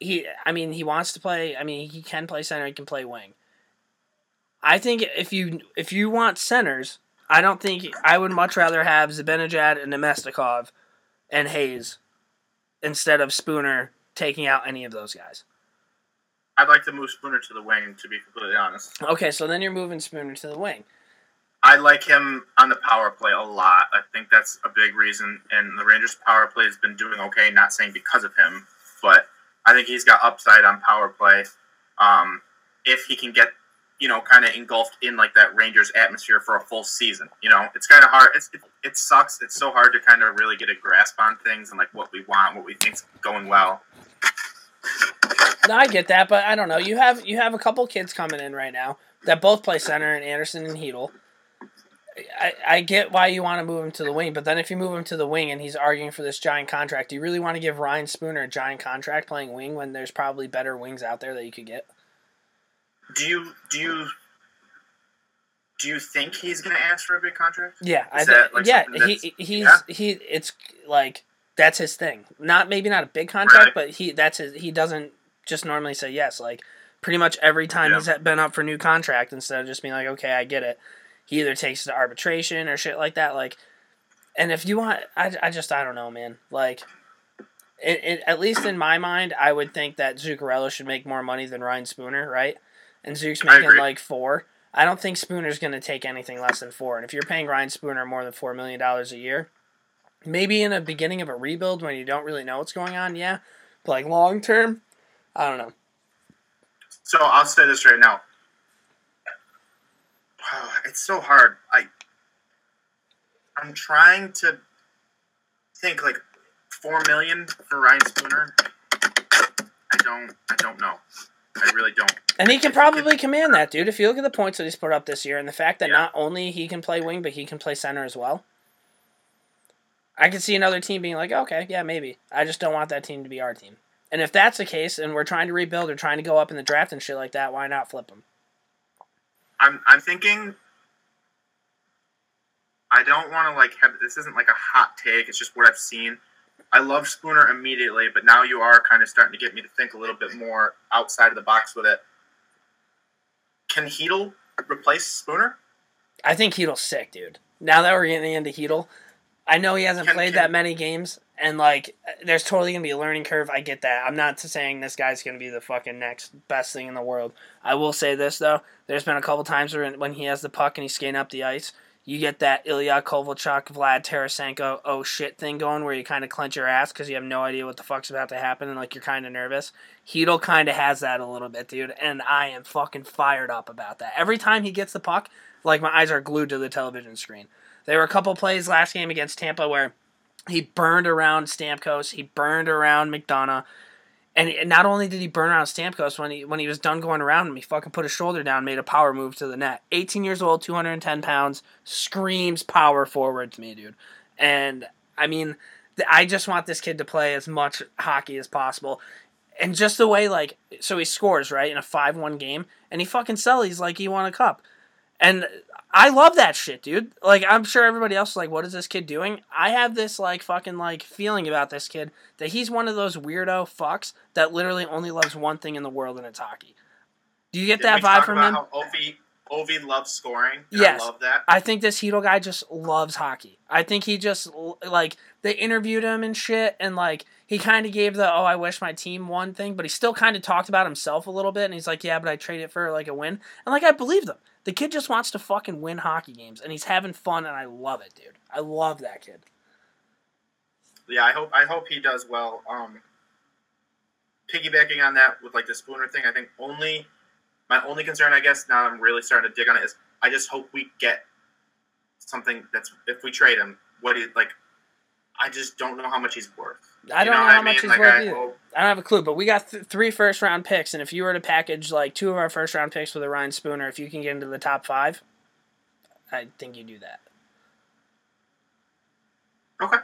he I mean he wants to play. I mean he can play center. He can play wing. I think if you if you want centers, I don't think I would much rather have Zibanejad and Namestnikov and Hayes instead of Spooner taking out any of those guys. I'd like to move Spooner to the wing. To be completely honest, Okay, so then you're moving Spooner to the wing. I like him on the power play a lot. I think that's a big reason. And the Rangers' power play has been doing okay. Not saying because of him, but I think he's got upside on power play. Um, if he can get, you know, kind of engulfed in like that Rangers atmosphere for a full season, you know, it's kind of hard. It's, it, it sucks. It's so hard to kind of really get a grasp on things and like what we want, what we think's going well. No, I get that, but I don't know. You have you have a couple kids coming in right now that both play center, and Andersson and Chytil. I, I get why you want to move him to the wing, but then if you move him to the wing and he's arguing for this giant contract, do you really want to give Ryan Spooner a giant contract playing wing when there's probably better wings out there that you could get? Do you do you do you think he's going to ask for a big contract? Yeah, I Is th- that, like, yeah, he he's yeah? he it's like that's his thing. Not maybe not a big contract, Right. but he that's his he doesn't just normally say yes. Like pretty much every time Yeah. he's been up for new contract instead of just being like, "Okay, I get it." He either takes it to arbitration or shit like that like and if you want I, I just I don't know, man. Like it, it, at least in my mind, I would think that Zuccarello should make more money than Ryan Spooner, right? And Zook's making like four. I don't think Spooner's going to take anything less than four. And if you're paying Ryan Spooner more than four million dollars a year, maybe in the beginning of a rebuild when you don't really know what's going on, yeah. But like long term, I don't know. So I'll say this right now. It's so hard. I I'm trying to think like four million for Ryan Spooner. I don't. I don't know. I really don't. And he can probably command that, dude. If you look at the points that he's put up this year, and the fact that Yeah. not only he can play wing, but he can play center as well. I could see another team being like, okay, yeah, maybe. I just don't want that team to be our team. And if that's the case, and we're trying to rebuild or trying to go up in the draft and shit like that, why not flip him? I'm. I'm thinking. I don't want to like have. This isn't like a hot take. It's just what I've seen. I love Spooner immediately, but now you are kind of starting to get me to think a little bit more outside of the box with it. Can Chytil replace Spooner? I think Chytil's sick, dude. Now that we're getting into Chytil, I know he hasn't Can- played can- that many games, and like, there's totally gonna be a learning curve. I get that. I'm not saying this guy's gonna be the fucking next best thing in the world. I will say this though: there's been a couple times where when he has the puck and he's skating up the ice, you get that Ilya Kovalchuk, Vlad Tarasenko, oh shit thing going, where you kind of clench your ass because you have no idea what the fuck's about to happen, and like you're kind of nervous. Chytil kind of has that a little bit, dude, and I am fucking fired up about that. Every time he gets the puck, like my eyes are glued to the television screen. There were a couple plays last game against Tampa where he burned around Stamkos, he burned around McDonagh, and not only did he burn around Stamkos when he when he was done going around him, he fucking put his shoulder down, made a power move to the net. 18 years old, 210 pounds, screams power forward to me, dude. And I mean, I just want this kid to play as much hockey as possible. And just the way, like, so he scores, right, in a 5 1 game, and he fucking sellies like he won a cup. And I love that shit, dude. Like I'm sure everybody else is like, what is this kid doing? I have this like fucking like feeling about this kid that he's one of those weirdo fucks that literally only loves one thing in the world and it's hockey. Do you get Did that vibe from him? How Ovi, Ovi loves scoring. Yes. I love that. I think this Chytil guy just loves hockey. I think he just like they interviewed him and shit, and like he kind of gave the "oh, I wish my team won" thing, but he still kind of talked about himself a little bit, and he's like, "Yeah, but I traded it for like a win," and like I believe them. The kid just wants to fucking win hockey games, and he's having fun, and I love it, dude. I love that kid. Yeah, I hope I hope he does well. Um, piggybacking on that with like the Spooner thing, I think only my only concern, I guess, now I'm really starting to dig on it is I just hope we get something that's if we trade him, what he like. I just don't know how much he's worth. I don't know, what how much mean? he's Like, worth I either. I don't have a clue, but we got th- three first round picks, and if you were to package like two of our first round picks with a Ryan Spooner, if you can get into the top five, I think you do that. Okay.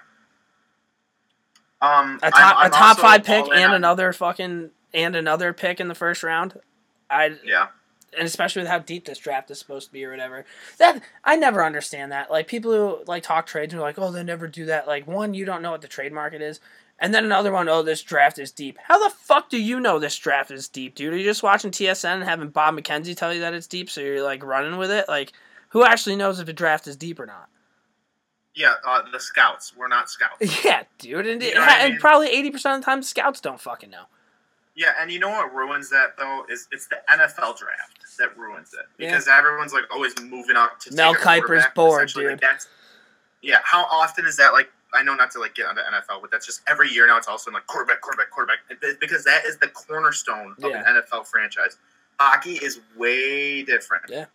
Um, A top I'm, I'm a top five pick and on- another fucking and another pick in the first round. I Yeah, and especially with how deep this draft is supposed to be or whatever. That I never understand that. Like people who like talk trades and are like, oh, they never do that. Like one, you don't know what the trade market is, and then another one, oh, this draft is deep. How the fuck do you know this draft is deep, dude? Are you just watching TSN and having Bob McKenzie tell you that it's deep, so you're like running with it? Like, who actually knows if the draft is deep or not? yeah. Uh, the scouts. We're not scouts. Yeah, dude, and, You know what I and mean? probably eighty percent of the time, scouts don't fucking know. Yeah, and you know what ruins that though is it's the NFL draft that ruins it Yeah. because everyone's like always moving up to. Mel Kiper's. Like, dude. that's, yeah, how often is that? Like, I know not to like get on the NFL, but that's just every year now. It's also like quarterback, quarterback, quarterback, because that is the cornerstone of Yeah. an NFL franchise. Hockey is way different. Yeah.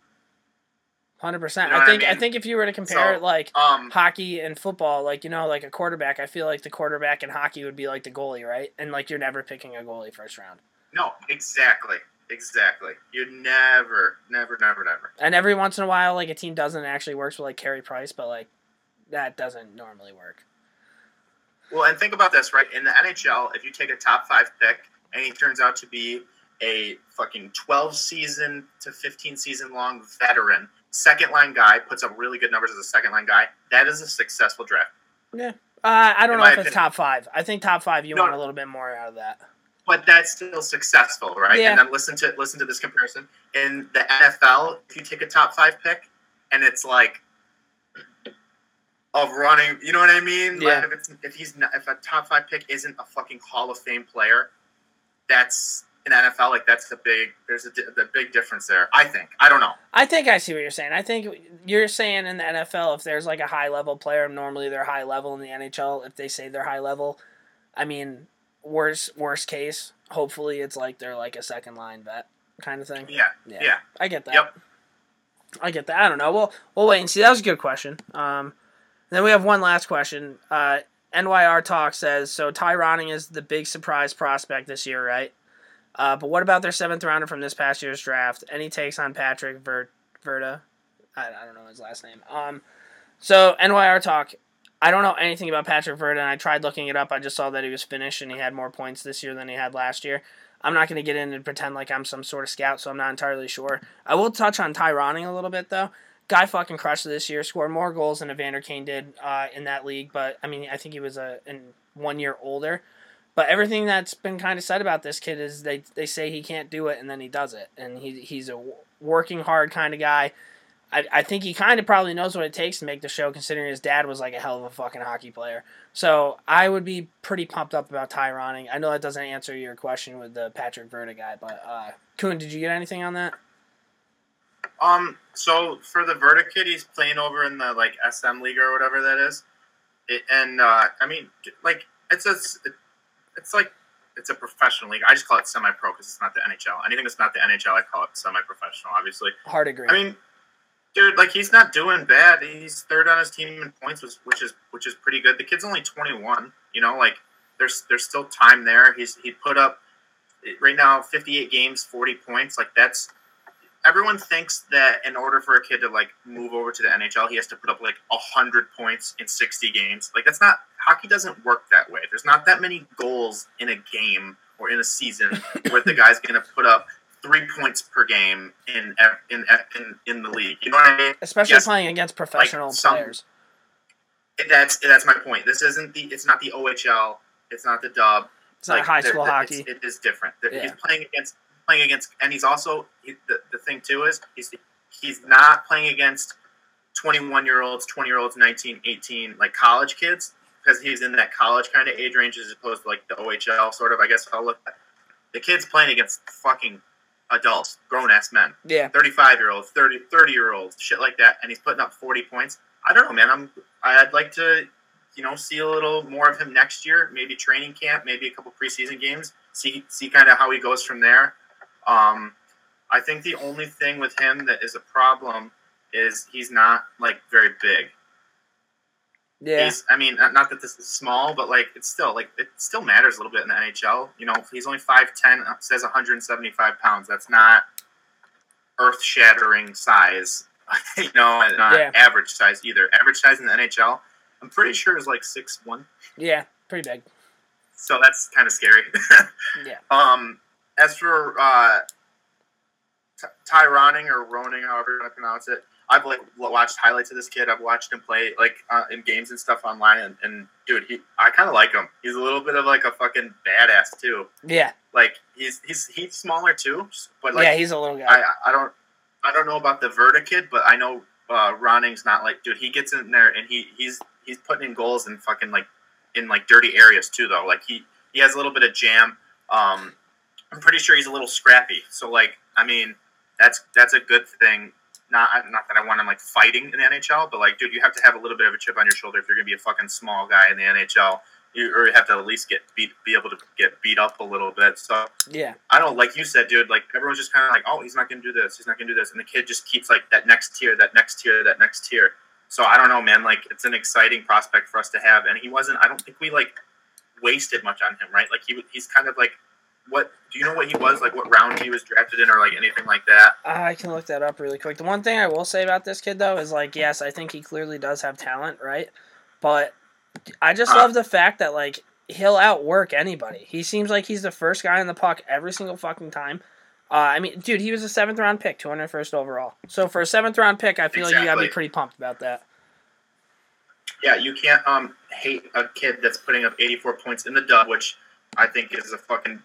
Hundred percent. You know I I think I, mean? think if you were to compare So, like Um, hockey and football, like you know, like a quarterback, I feel like the quarterback in hockey would be like the goalie, right? And like you're never picking a goalie first round. no, exactly, exactly. You never, never, never, never. And every once in a while, like a team doesn't actually works with like Carey Price, but like that doesn't normally work. Well, and think about this, right? In the NHL, if you take a top five pick and he turns out to be a fucking 12 season to 15 season long veteran, second line guy, puts up really good numbers as a second line guy, that is a successful draft. Yeah. Uh, I don't In know if it's top five. I think top five you No. want a little bit more out of that. But that's still successful, right? Yeah. And then listen to listen to this comparison. In the NFL, if you take a top five pick and it's like of running, you know what I mean? Yeah. Like if it's if he's not, if a top five pick isn't a fucking Hall of Fame player, that's in NFL like that's the big there's a, the big difference there. I think I don't know. I think I see what you're saying. I think you're saying in the NFL, if there's like a high level player, normally they're high level in the NHL. If they say they're high level, I mean, worst worst case, hopefully it's like they're like a second line vet kind of thing. Yeah, Yeah, yeah. I get that. Yep. I get that. I don't know. We'll we'll wait and see. That was a good question. Um, then we have one last question. Uh, NYR Talk says so. Ty Ronning is the big surprise prospect this year, right? Uh, but what about their seventh rounder from this past year's draft? Any takes on Patrick Ver- Virta? I, I don't know his last name. Um, so NYR Talk. I don't know anything about Patrick Virta, and I tried looking it up. I just saw that he was finished and he had more points this year than he had last year. I'm not going to get in and pretend like I'm some sort of scout, so I'm not entirely sure. I will touch on Ty Ronning a little bit, though. Guy fucking crushed this year. Scored more goals than Evander Kane did uh, in that league, but I mean, I think he was a in one year older. But everything that's been kind of said about this kid is they they say he can't do it, and then he does it, and he he's a working hard kind of guy. I, I think he kind of probably knows what it takes to make the show, considering his dad was like a hell of a fucking hockey player. So I would be pretty pumped up about Ty Ronning. I know that doesn't answer your question with the Patrick Virta guy, but uh, Kuhn, did you get anything on that? Um. So for the Vertic kid, he's playing over in the like SM league or whatever that is, it, and uh, I mean, like it's a, it's like it's a professional league. I just call it semi-pro because it's not the NHL. Anything that's not the NHL, I call it semi-professional. Obviously, Hard agree. I mean, dude, like he's not doing bad. He's third on his team in points, which, which is which is pretty good. The kid's only 21. You know, like there's there's still time there. He's he put up right now 58 games, 40 points. Like that's everyone thinks that in order for a kid to like move over to the NHL, he has to put up like 100 points in 60 games. Like that's not hockey doesn't work that way. There's not that many goals in a game or in a season where the guy's going to put up three points per game in in in in the league. You know what I mean? Especially yes, playing against professional some- players. That's that's my point. This isn't the it's not the OHL. It's not the dub. It's not high school hockey. it's- different. The- He's playing against playing against, and he's also he, thing too is he's he's not playing against 21 year olds, 20 year olds, 19, 18, like college kids because he's in that college kind of age range as opposed to like the OHL sort of. I guess I'll look. At. The kid's playing against fucking adults, grown ass men. Yeah. 35 year olds, 30, 30 year olds, shit like that, and he's putting up 40 points. I don't know, man. I'm I'd like to, you know, see a little more of him next year. Maybe training camp, maybe a couple preseason games. See see kind of how he goes from there. Um, I think the only thing with him that is a problem is he's not like very big. Yeah. He's, I mean, not that this is small, but like it's still like it still matters a little bit in the NHL. You know, he's only five ten, says 175 pounds. That's not earth shattering size. you know, and not Yeah. average size either. Average size in the NHL, I'm pretty sure is like six one. Yeah. Pretty big. So that's kind of scary. Yeah. Um, as for uh, Ty Ronning or Roning, however you want to pronounce it, I've like watched highlights of this kid. I've watched him play like uh, in games and stuff online, and, and dude, he I kind of like him. He's a little bit of like a fucking badass too. Yeah. Like he's he's he's smaller too, but like yeah, he's a little guy. I I don't I don't know about the Virta kid, but I know uh, Ronning's not like dude. He gets in there and he he's he's putting in goals and fucking like in like dirty areas too though. Like he he has a little bit of jam. Um, I'm pretty sure he's a little scrappy. So like, I mean, that's that's a good thing. Not not that I want him like fighting in the NHL, but like, dude, you have to have a little bit of a chip on your shoulder if you're gonna be a fucking small guy in the NHL. You or you have to at least get beat, be able to get beat up a little bit. So Yeah. I don't like you said, dude. Like everyone's just kind of like, oh, he's not gonna do this, he's not gonna do this, and the kid just keeps like that next tier, that next tier, that next tier. So I don't know, man. Like it's an exciting prospect for us to have, and he wasn't. I don't think we like wasted much on him, right? Like he he's kind of like what? Do you know what he was like? What round he was drafted in, or like anything like that? I can look that up really quick. The one thing I will say about this kid though is like, yes, I think he clearly does have talent, right? But I just Uh. love the fact that like he'll outwork anybody. He seems like he's the first guy in the puck every single fucking time. Uh, I mean, dude, he was a seventh round pick, 201st overall. So for a seventh round pick, I feel like you gotta be pretty pumped about that. Yeah, you can't um hate a kid that's putting up 84 points in the dub, which I think is a fucking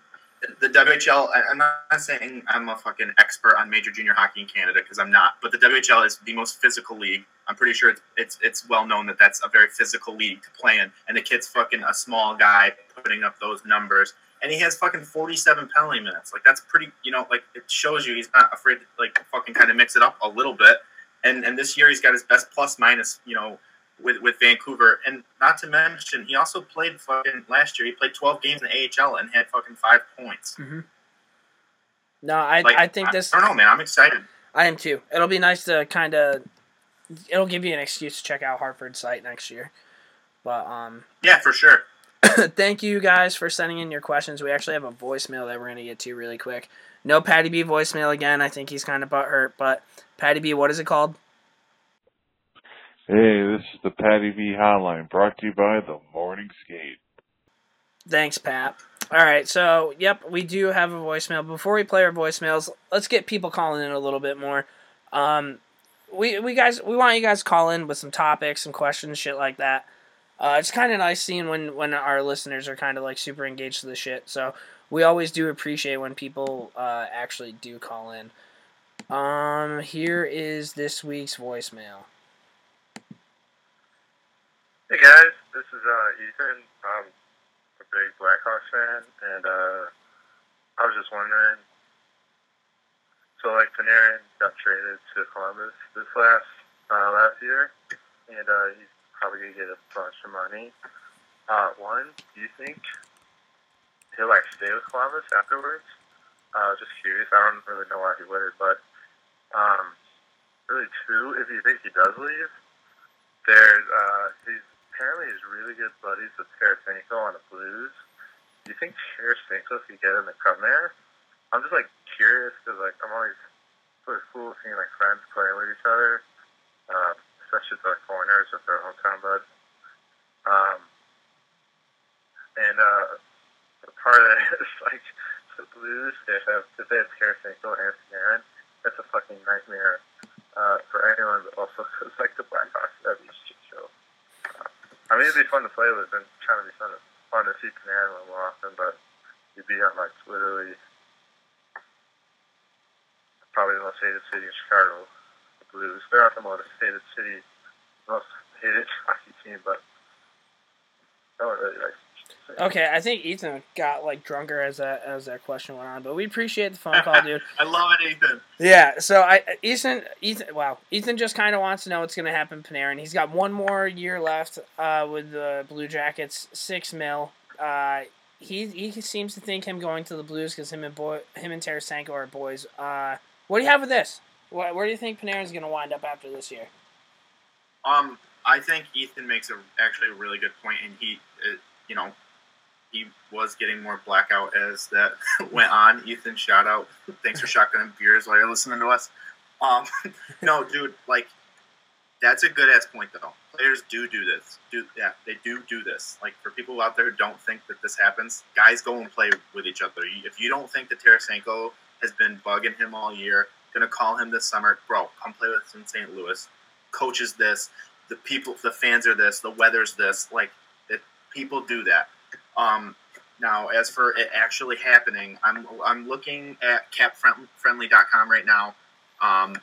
the WHL. I'm not saying I'm a fucking expert on major junior hockey in Canada because I'm not, but the WHL is the most physical league. I'm pretty sure it's it's, it's well known that that's a very physical league to play in, and the kid's fucking a small guy putting up those numbers. And he has fucking 47 penalty minutes. Like that's pretty, you know, like it shows you he's not afraid to like fucking kind of mix it up a little bit. And and this year he's got his best plus minus, you know, with with Vancouver. And not to mention, he also played fucking last year. He played 12 games in the AHL and had fucking five points. No, I Like I think this I don't know, man. I'm excited. I am too. It'll be nice to kind of it'll give you an excuse to check out Hartford's site next year. But um Yeah, for sure. thank you guys for sending in your questions. We actually have a voicemail that we're going to get to really quick. No Patty B voicemail again. I think he's kind of butthurt, but Patty B, what is it called? Hey, this is the Patty V Hotline, brought to you by the Morning Skate. Thanks, Pat. All right, so yep, we do have a voicemail. Before we play our voicemails, let's get people calling in a little bit more. Um, we we guys we want you guys call in with some topics, some questions, shit like that. Uh, it's kind of nice seeing when when our listeners are kind of like super engaged to the shit. So we always do appreciate when people uh, actually do call in. Um, here is this week's voicemail. Hey guys, this is uh, Ethan. I'm a big Blackhawks fan, and uh, I was just wondering. So, like, Panarin got traded to Columbus this last uh, last year, and uh, he's probably gonna get a bunch of money. Uh, one, do you think he'll like stay with Columbus afterwards? Uh, just curious. I don't really know why he would, but um, really, two, if you think he does leave, there's uh, he's apparently he's really good buddies with Tarasenko on the Blues. Do you think Tarasenko could get him to come there? I'm just like curious because like I'm always sort of cool seeing like friends playing with each other, um, especially with their corners with their hometown buds. Um, and uh, the part of that is like the Blues they have if they have Tarasenko and Panarin, that's a fucking nightmare uh, for anyone, but also because like the Blackhawks shit show. Mean, it'd be fun to play with and trying to be fun to, fun to see Panarin more often, but you'd be on like literally probably the most hated city in Chicago, the Blues. They're not the most hated city, most hated hockey team, but no one really likes. Okay, I think Ethan got like drunker as that as that question went on, but we appreciate the phone call, dude. I love it, Ethan. Yeah, so I Ethan Ethan wow Ethan just kind of wants to know what's happen to Panarin. He's got one more year left uh, with the Blue Jackets, six mil. Uh, he he seems to think him going to the Blues because him and boy him and Tarasenko are boys. Uh, what do you have with this? Where, where do you think Panarin's gonna wind up after this year? Um, I think Ethan makes a actually a really good point, and he, uh, you know, he was getting more blackout as that went on. Ethan, shout out! Thanks for shotgunning beers while you're listening to us. Um, no, dude, like that's a good ass point though. Players do do this. Do yeah, they do do this. Like for people out there who don't think that this happens, guys go and play with each other. If you don't think that Tarasenko has been bugging him all year, gonna call him this summer, bro, come play with us in St. Louis. Coaches this, the people, the fans are this, the weather's this. Like it, people do that. Um, now, as for it actually happening, I'm I'm looking at capfriendly.com right now. Um,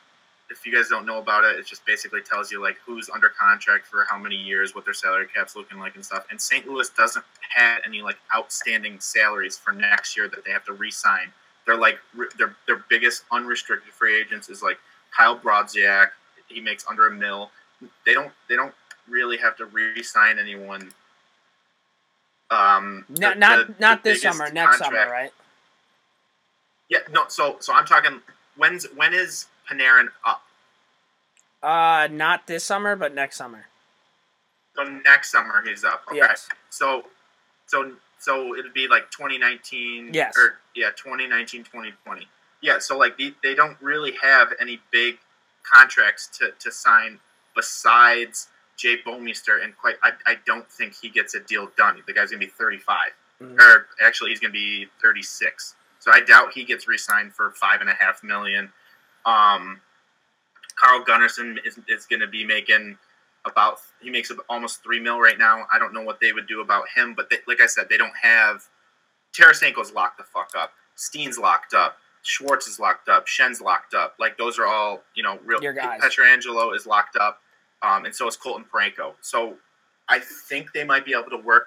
if you guys don't know about it, it just basically tells you like who's under contract for how many years, what their salary cap's looking like, and stuff. And St. Louis doesn't have any like outstanding salaries for next year that they have to re-sign. They're like their their biggest unrestricted free agents is like Kyle Brodziak. He makes under a mil. They don't they don't really have to re-sign anyone. Um, Not the- not the- not the this summer, next summer, right? Yeah, no. So so I'm talking. When's when is Panarin up? Uh, not this summer, but next summer. So next summer he's up. Okay. Yes. So so so it'd be like 2019. Yes. Or yeah, 2019, 2020. Yeah. So like they, they don't really have any big contracts to, to sign besides Jay Bouwmeester, and quite I, I don't think he gets a deal done. The guy's gonna be 35, Mhm. or actually he's gonna be 36. So I doubt he gets re-signed for five and a half million. Um, Carl Gunnarsson is, is going to be making about he makes almost three mil right now. I don't know what they would do about him, but they, like I said, they don't have Tarasenko's locked the fuck up. Steen's locked up. Schwartz is locked up. Schenn's locked up. Like those are all you know real. Your guys. Pietrangelo is locked up, um, and so is Colton Parayko. So I think they might be able to work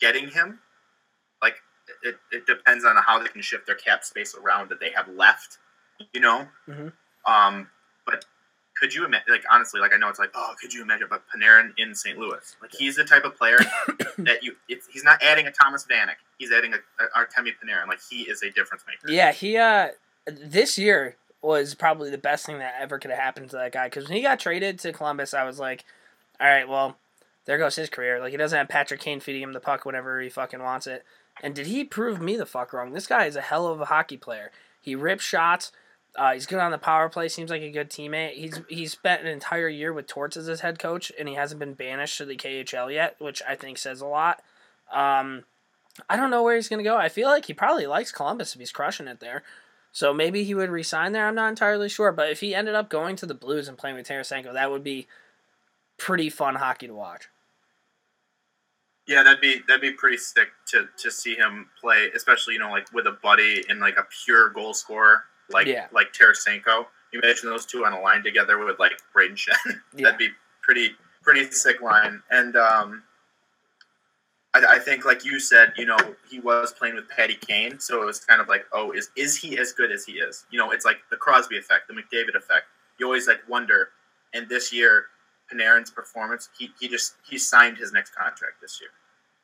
getting him. Like it, it depends on how they can shift their cap space around that they have left. You know. Mhm. Um, but could you imagine? Like honestly, like I know it's like, oh, could you imagine? But Panarin in St. Louis, like he's the type of player that you. It's, he's not adding a Thomas Vanek. He's adding a, a Artemi Panarin. Like he is a difference maker. Yeah, he uh this year was probably the best thing that ever could have happened to that guy because when he got traded to Columbus, I was like, all right, well, there goes his career. Like he doesn't have Patrick Kane feeding him the puck whenever he fucking wants it. And did he prove me the fuck wrong? This guy is a hell of a hockey player. He rips shots. Uh, he's good on the power play. Seems like a good teammate. He's he's spent an entire year with Torts as his head coach, and he hasn't been banished to the KHL yet, which I think says a lot. Um, I don't know where he's gonna go. I feel like he probably likes Columbus if he's crushing it there. So maybe he would resign there. I'm not entirely sure, but if he ended up going to the Blues and playing with Tarasenko, that would be pretty fun hockey to watch. Yeah, that'd be that'd be pretty sick to to see him play, especially you know like with a buddy and like a pure goal scorer like Yeah. like Tarasenko. You imagine those two on a line together with like Brayden Schenn. Yeah. That'd be pretty pretty sick line. And um, I, I think like you said, you know, he was playing with Patty Kane, so it was kind of like, oh, is is he as good as he is? You know, it's like the Crosby effect, the McDavid effect. You always like wonder. And this year, Panarin's performance, he, he just he signed his next contract this year.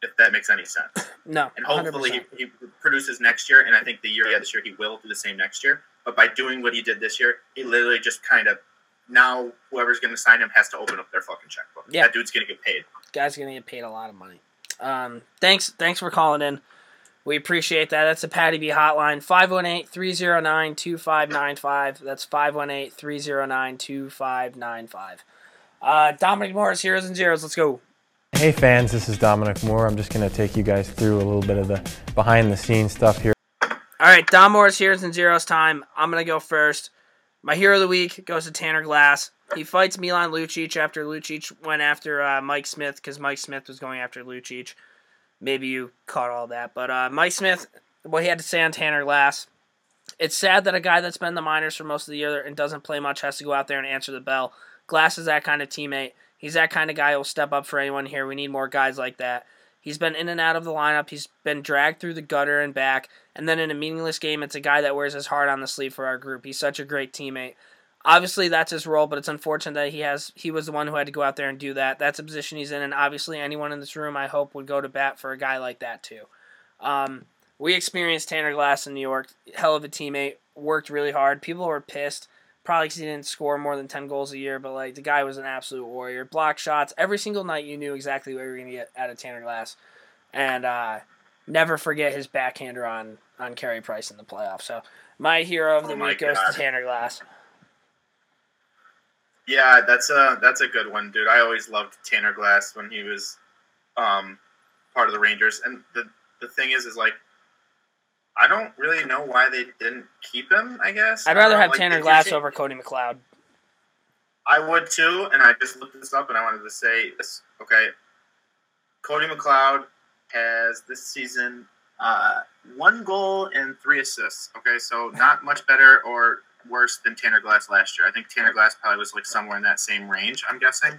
If that makes any sense No, and 100%. hopefully he, he produces next year. And I think the year yeah, this year, he will do the same next year. But by doing what he did this year, he literally just kind of now whoever's going to sign him has to open up their fucking checkbook. Yeah. That dude's going to get paid. guy's gonna get paid a lot of money. Um, thanks, thanks for calling in. We appreciate that. That's a Patty B hotline 518-309-2595. That's 518-309-2595. Uh, Dominic Morris, heroes and zeros. Let's go. Hey fans, this is Dominic Moore. I'm just going to take you guys through a little bit of the behind the scenes stuff here. All right, Dom Morris, heroes and zeros time. I'm gonna go first. My hero of the week goes to Tanner Glass. He fights Milan Lucic after Lucic went after uh, Mike Smith because Mike Smith was going after Lucic. Maybe you caught all that, but uh, Mike Smith, what he had to say on Tanner Glass. It's sad that a guy that's been in the minors for most of the year and doesn't play much has to go out there and answer the bell. Glass is that kind of teammate. He's that kind of guy who will step up for anyone here. We need more guys like that. He's been in and out of the lineup. He's been dragged through the gutter and back. And then in a meaningless game, it's a guy that wears his heart on the sleeve for our group. He's such a great teammate. Obviously, that's his role, but it's unfortunate that he has he was the one who had to go out there and do that. That's a position he's in, and obviously, anyone in this room, I hope, would go to bat for a guy like that too. Um, we experienced Tanner Glass in New York. Hell of a teammate. Worked really hard. People were pissed, probably because he didn't score more than ten goals a year. But like the guy was an absolute warrior. Block shots every single night. You knew exactly what you were going to get out of Tanner Glass, and uh, never forget his backhander on on Carey Price in the playoffs. So my hero of the Oh week goes God. to Tanner Glass. Yeah, that's a that's a good one, dude. I always loved Tanner Glass when he was um, part of the Rangers, and the the thing is, is like I don't really know why they didn't keep him. I guess I'd rather have like, Tanner Glass over Cody McLeod. I would too, and I just looked this up, and I wanted to say this. Okay, Cody McLeod has this season uh, one goal and three assists. Okay, so not much better or worse than Tanner Glass last year. I think Tanner Glass probably was like somewhere in that same range. I'm guessing.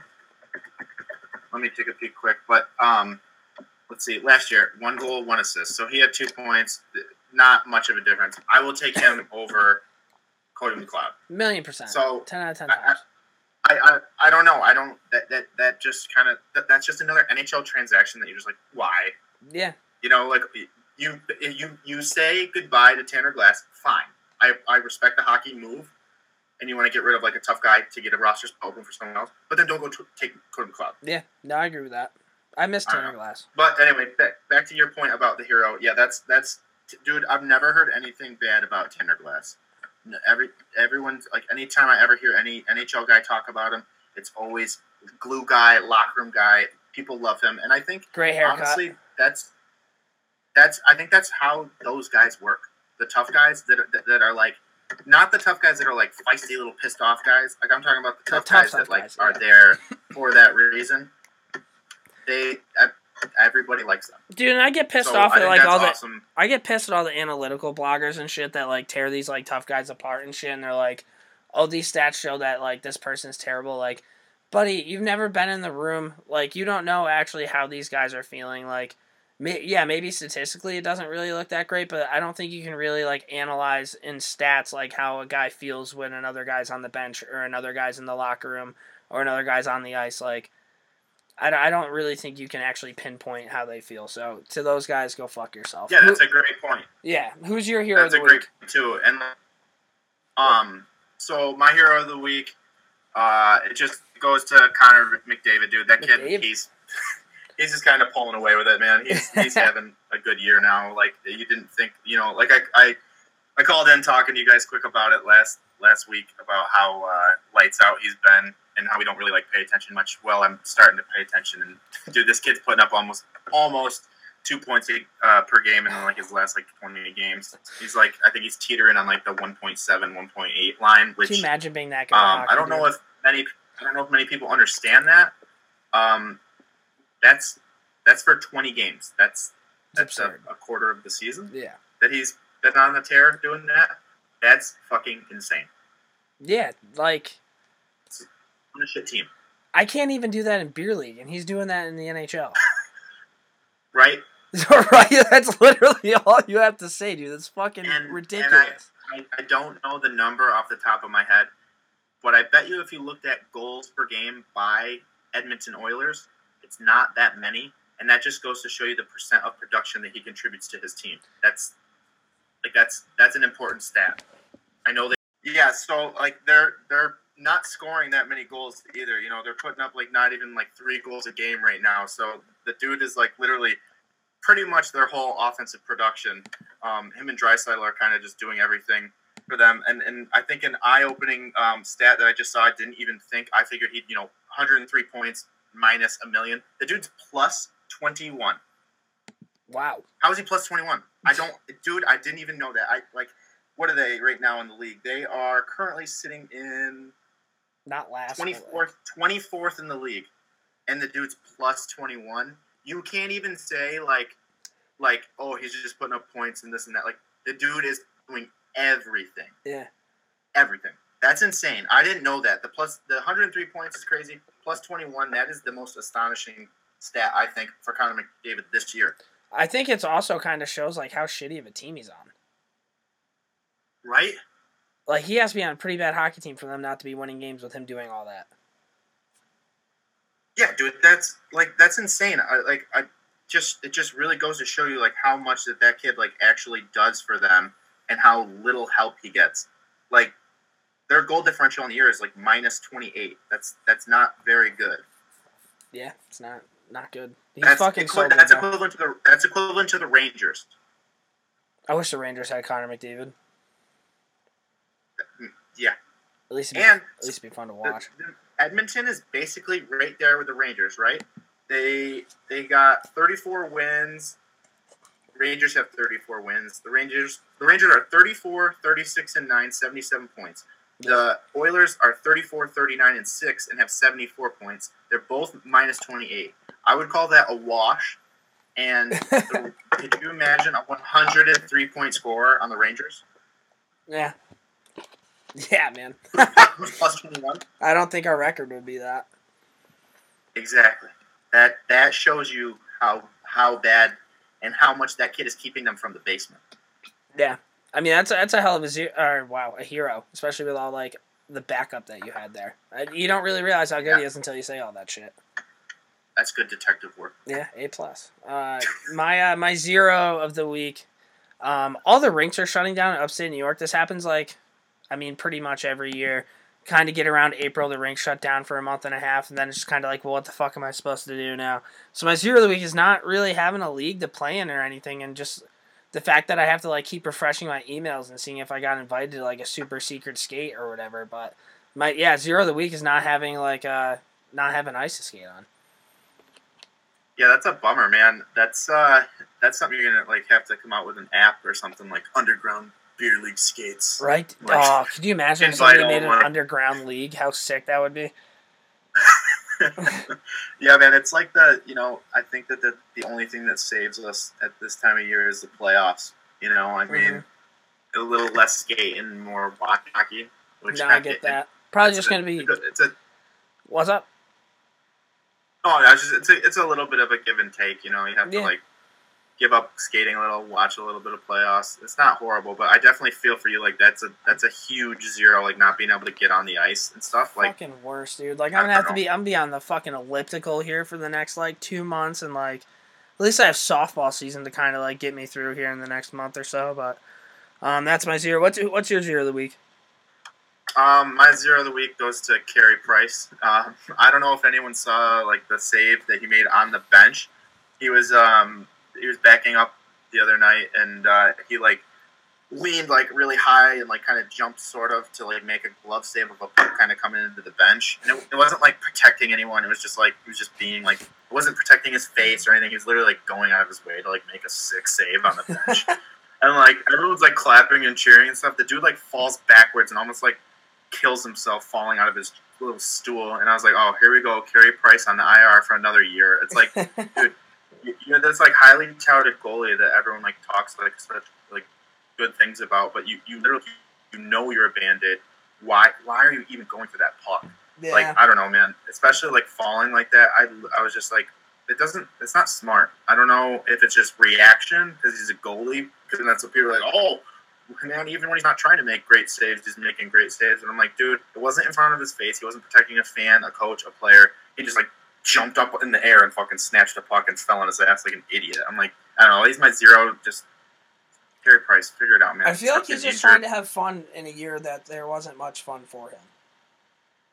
Let me take a peek quick, but um, let's see. Last year, one goal, one assist, so he had two points. Not much of a difference. I will take him over Cody McLeod. Million percent. So, ten out of ten I- times. I, I, I don't know. I don't that that, that just kind of that, that's just another NHL transaction that you're just like why yeah. you know like you you you say goodbye to Tanner Glass fine I, I respect the hockey move and you want to get rid of like a tough guy to get a roster spot open for someone else but then don't go to take Cody McLeod Yeah. No, I agree with that. I miss Tanner. Glass. but anyway back, back to your point about the hero yeah that's that's dude I've never heard anything bad about Tanner Glass every everyone's like anytime I ever hear any NHL guy talk about him it's always glue guy locker room guy people love him and I think Great haircut. honestly that's that's I think that's how those guys work the tough guys that are, that, that are like not the tough guys that are like feisty little pissed off guys like I'm talking about the The tough tough, guys tough that like guys, are yeah. there for that reason they ev- everybody likes them Dude, and I get pissed So off at like all the awesome. I get pissed at all the analytical bloggers and shit that like tear these like tough guys apart and shit and they're like, Oh, these stats show that like this person's terrible. Like, buddy, you've never been in the room. Like you don't know actually how these guys are feeling. Like may- yeah, maybe statistically it doesn't really look that great, but I don't think you can really like analyze in stats like how a guy feels when another guy's on the bench or another guy's in the locker room or another guy's on the ice. Like, I, don't- I don't really think you can actually pinpoint how they feel. So to those guys, go fuck yourself. yeah Who- that's a great point yeah, who's your hero that's of a the great week? point too and um so my hero of the week uh it just goes to Connor McDavid dude that kid McDavid. he's he's just kind of pulling away with it man he's he's having a good year now like you didn't think you know like I I, I called in talking to you guys quick about it last last week about how uh, lights out he's been and how we don't really like pay attention much well I'm starting to pay attention and dude this kid's putting up almost almost two points uh, per game in like his last like 20 games. He's like, I think he's teetering on like the 1.7, 1.8 line, which Can you imagine being that at um, I don't know if many, I don't know if many people understand that. Um, that's that's for 20 games. That's that's a, a quarter of the season Yeah, that he's been on the tear doing that. That's fucking insane. yeah, like On a shit team, I can't even do that in beer league, and he's doing that in the NHL. right? right? That's literally all you have to say, dude. That's fucking And- and ridiculous. I, I don't know the number off the top of my head, but I bet you if you looked at goals per game by Edmonton Oilers, it's not that many, and that just goes to show you the percent of production that he contributes to his team. That's like that's that's an important stat. I know that. Yeah, so like they're they're not scoring that many goals either. You know, they're putting up like not even like three goals a game right now. So the dude is like literally pretty much their whole offensive production. Um, him and Draisaitl are kind of just doing everything for them. And and I think an eye-opening um, stat that I just saw, I didn't even think. I figured he'd you know 103 points minus a million. The dude's plus 21. wow. How is he plus 21? I don't, dude. I didn't even know that. I like. What are they right now in the league? They are currently sitting in Not last. 24th, 24th in the league, and the dude's plus 21. You can't even say like, like, oh, he's just putting up points and this and that. Like, the dude is doing everything, Yeah. everything. That's insane. I didn't know that. The plus, the 103 points is crazy. Plus 21, that is the most astonishing stat I think for Connor McDavid this year. I think it's also kind of shows like how shitty of a team he's on. Right? Like he has to be on a pretty bad hockey team for them not to be winning games with him doing all that. Yeah, dude, that's like that's insane. I like I just it just really goes to show you like how much that that kid like actually does for them and how little help he gets. Like their goal differential in the year is like minus 28. That's that's not very good. Yeah, it's not not good. He's That's fucking equi- that's equivalent to the that's equivalent to the Rangers. I wish the Rangers had Connor McDavid. Mm, yeah. At least, it'd be, And at least be fun to the- watch. the- Edmonton is basically right there with the Rangers, right? They they got 34 wins. Rangers have 34 wins. The Rangers the Rangers are 34, 36 and 9, 77 points. The Oilers are 34, 39 and 6 and have 74 points. They're both minus 28. I would call that a wash. And could you imagine a 103 point scorer on the Rangers? Yeah, Yeah, man. Who's plus twenty one? I don't think our record would be that. Exactly. That that shows you how how bad and how much that kid is keeping them from the basement. Yeah, I mean that's a, that's a hell of a zero, or wow, a hero, especially with all like the backup that you had there. You don't really realize how good he is until you say all that shit. That's good detective work. Yeah, A plus. Uh, my uh, my zero of the week. Um, all the rinks are shutting down in upstate New York. This happens like, I mean, pretty much every year. Kind of get around April, the rink shut down for a month and a half, and then it's just kind of like, well, what the fuck am I supposed to do now? So my zero of the week is not really having a league to play in or anything, and just the fact that I have to like keep refreshing my emails and seeing if I got invited to like a super secret skate or whatever. But my yeah, zero of the week is not having like uh not having ice to skate on. Yeah, that's a bummer, man. That's uh that's something you're gonna like have to come out with an app or something like underground beer league skates. Right? Like, oh, could you imagine if somebody made an underground league? How sick that would be. yeah, man, it's like the you know, I think that the the only thing that saves us at this time of year is the playoffs. You know, I mean Mm-hmm. a little less skate and more hockey. Which No, I get that. Probably just a- gonna be It's a what's up? Oh, no, it's just it's a, it's a little bit of a give and take. You know, you have Yeah. to like give up skating a little, watch a little bit of playoffs. It's not horrible, but I definitely feel for you. Like that's a that's a huge zero. Like not being able to get on the ice and stuff. Like fucking worse, dude. Like I'm gonna have to be I'm gonna be on the fucking elliptical here for the next like two months and like at least I have softball season to kind of like get me through here in the next month or so. But um, that's my zero. What's what's your zero of the week? um, my zero of the week goes to Carey Price. Um, I don't know if anyone saw like the save that he made on the bench. He was um he was backing up the other night and uh, he like leaned like really high and like kind of jumped sort of to like make a glove save of a puck kind of coming into the bench. And it, it wasn't like protecting anyone. It was just like he was just being like it wasn't protecting his face or anything. He was literally like going out of his way to like make a sick save on the bench. and like everyone's like clapping and cheering and stuff. The dude like falls backwards and almost like kills himself falling out of his little stool. And I was like, oh, here we go, Carey Price on the IR for another year. It's like, dude, you know, this like highly touted goalie that everyone like talks like such like good things about, but you you literally you know you're a bandit. Why why are you even going for that puck? Like I don't know, man. Especially like falling like that. I I was just like, it doesn't. It's not smart. I don't know if it's just reaction because he's a goalie. Because that's what people are like. Oh, man. Even when he's not trying to make great saves, he's making great saves. And I'm like, dude, it wasn't in front of his face. He wasn't protecting a fan, a coach, a player. He just like jumped up in the air and fucking snatched a puck and fell on his ass like an idiot. I'm like, I don't know. He's my zero. Just Carey Price, figure it out, man. I feel like he's just injured. trying to have fun in a year that there wasn't much fun for him.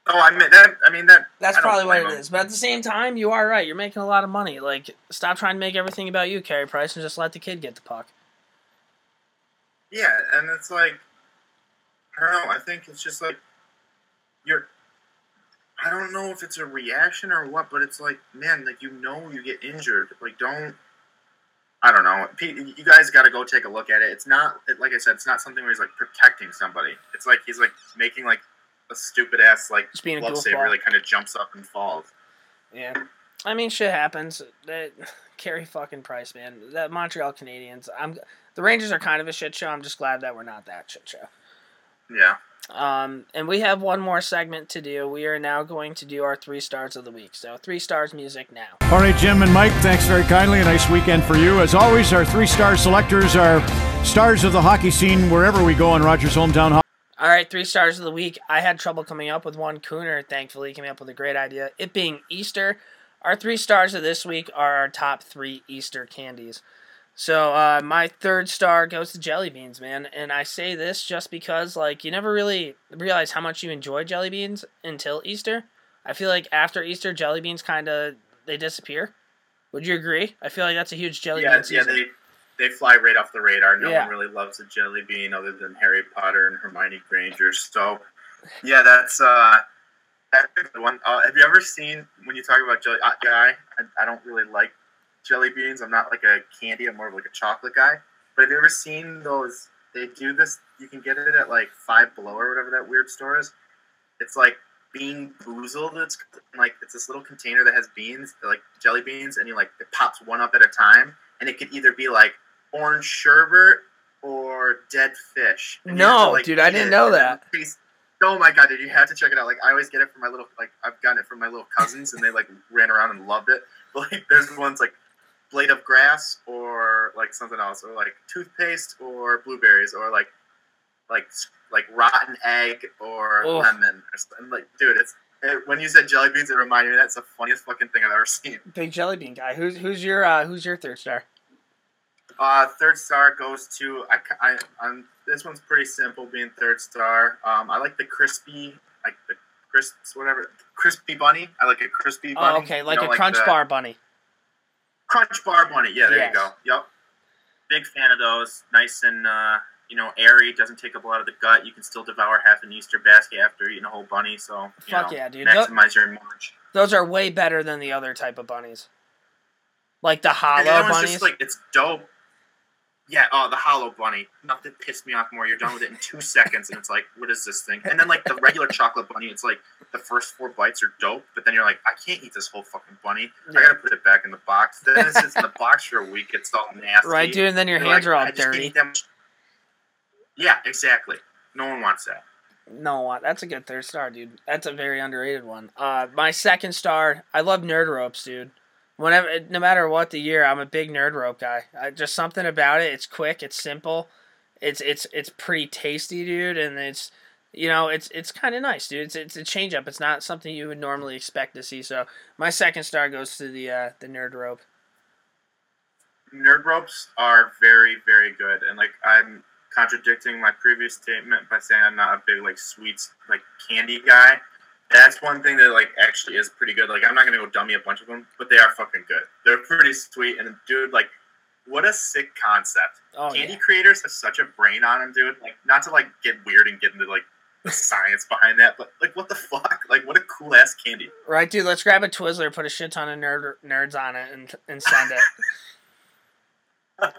Oh, I mean that. I mean that. That's probably what it is. But at the same time, you are right. You're making a lot of money. Like, stop trying to make everything about you, Carey Price, and just let the kid get the puck. Yeah, and it's like I don't know. I think it's just like you're. I don't know if it's a reaction or what, but it's like, man, like you know, you get injured. Like, don't. I don't know. You guys got to go take a look at it. It's not like I said. It's not something where he's like protecting somebody. It's like he's like making like a stupid ass like Just being glove save like kind of jumps up and falls. Yeah. I mean, shit happens. That Carey fucking Price, man. That Montreal Canadiens. I'm the Rangers are kind of a shit show. I'm just glad that we're not that shit show. Yeah. Um, and we have one more segment to do. We are now going to do our three stars of the week. So three stars music now. All right, Jim and Mike, thanks very kindly. A nice weekend for you. As always, our three star selectors are stars of the hockey scene wherever we go in Rogers' hometown. Ho- All right, three stars of the week. I had trouble coming up with one. Cooner, thankfully, came up with a great idea. It being Easter. Our three stars of this week are our top three Easter candies. So uh, my third star goes to jelly beans, man. And I say this just because, like, you never really realize how much you enjoy jelly beans until Easter. I feel like after Easter, jelly beans kind of they disappear. Would you agree? I feel like that's a huge jelly yeah, bean yeah, season. they they fly right off the radar. No Yeah. one really loves a jelly bean other than Harry Potter and Hermione Granger. So, yeah, that's uh, that's one. Uh, have you ever seen when you talk about jelly? Uh, guy, I, I don't really like jelly beans. I'm not like a candy. I'm more of like a chocolate guy. But have you ever seen those? They do this. You can get it at like Five Below or whatever that weird store is. It's like bean boozled. It's like it's this little container that has beans, like jelly beans, and you like it pops one up at a time, and it could either be like orange sherbet or dead fish. And No, to, like, dude, I didn't know that. it tastes- Oh my god, dude, you have to check it out. Like I always get it from my little like I've gotten it from my little cousins and they like ran around and loved it. But like there's ones like blade of grass or like something else or like toothpaste or blueberries or like like like rotten egg or lemon or something. Like dude, it's it, when you said jelly beans, it reminded me that's the funniest fucking thing I've ever seen. Big jelly bean guy. Who's who's your uh, who's your third star? Uh, third star goes to I, I I'm, this one's pretty simple being third star. Um, I like the crispy like the crisps whatever crispy bunny. I like a crispy bunny. Oh, okay, you like know, a crunch the bar bunny. Crunch bar bunny. Yeah, there Yes. you go. Yep. Big fan of those. Nice and uh, you know airy. Doesn't take up a lot of the gut. You can still devour half an Easter basket after eating a whole bunny. So you Fuck know, yeah, dude. Maximize your munch. Those are way better than the other type of bunnies. Like the hollow the bunnies. just like it's dope. Yeah, oh, the hollow bunny. Nothing pissed me off more. You're done with it in two seconds, and it's like, what is this thing? And then like the regular chocolate bunny, it's like the first four bites are dope, but then you're like, I can't eat this whole fucking bunny. I gotta put it back in the box. Then it sits in the box for a week. It's all nasty. Right, dude, and then your You're hands like, are all I just dirty. eat that Yeah, exactly. No one wants that. No, that's a good third star, dude. That's a very underrated one. Uh, my second star, I love nerd ropes, dude. Whenever, no matter what the year, I'm a big nerd rope guy. I, just something about it. It's quick. It's simple. It's it's it's pretty tasty, dude, and it's you know it's it's kind of nice, dude. It's it's a change up. It's not something you would normally expect to see. So my second star goes to the uh, the nerd rope. nerd ropes are very very good and like i'm contradicting my previous statement by saying i'm not a big like sweets like candy guy that's one thing that like actually is pretty good like i'm not gonna go dummy a bunch of them but they are fucking good they're pretty sweet and dude like what a sick concept Oh candy yeah. creators have such a brain on them dude like not to like get weird and get into like the science behind that but like what the fuck like what a cool ass candy Right, dude. Let's grab a Twizzler, put a shit ton of nerd nerds on it, and and send it.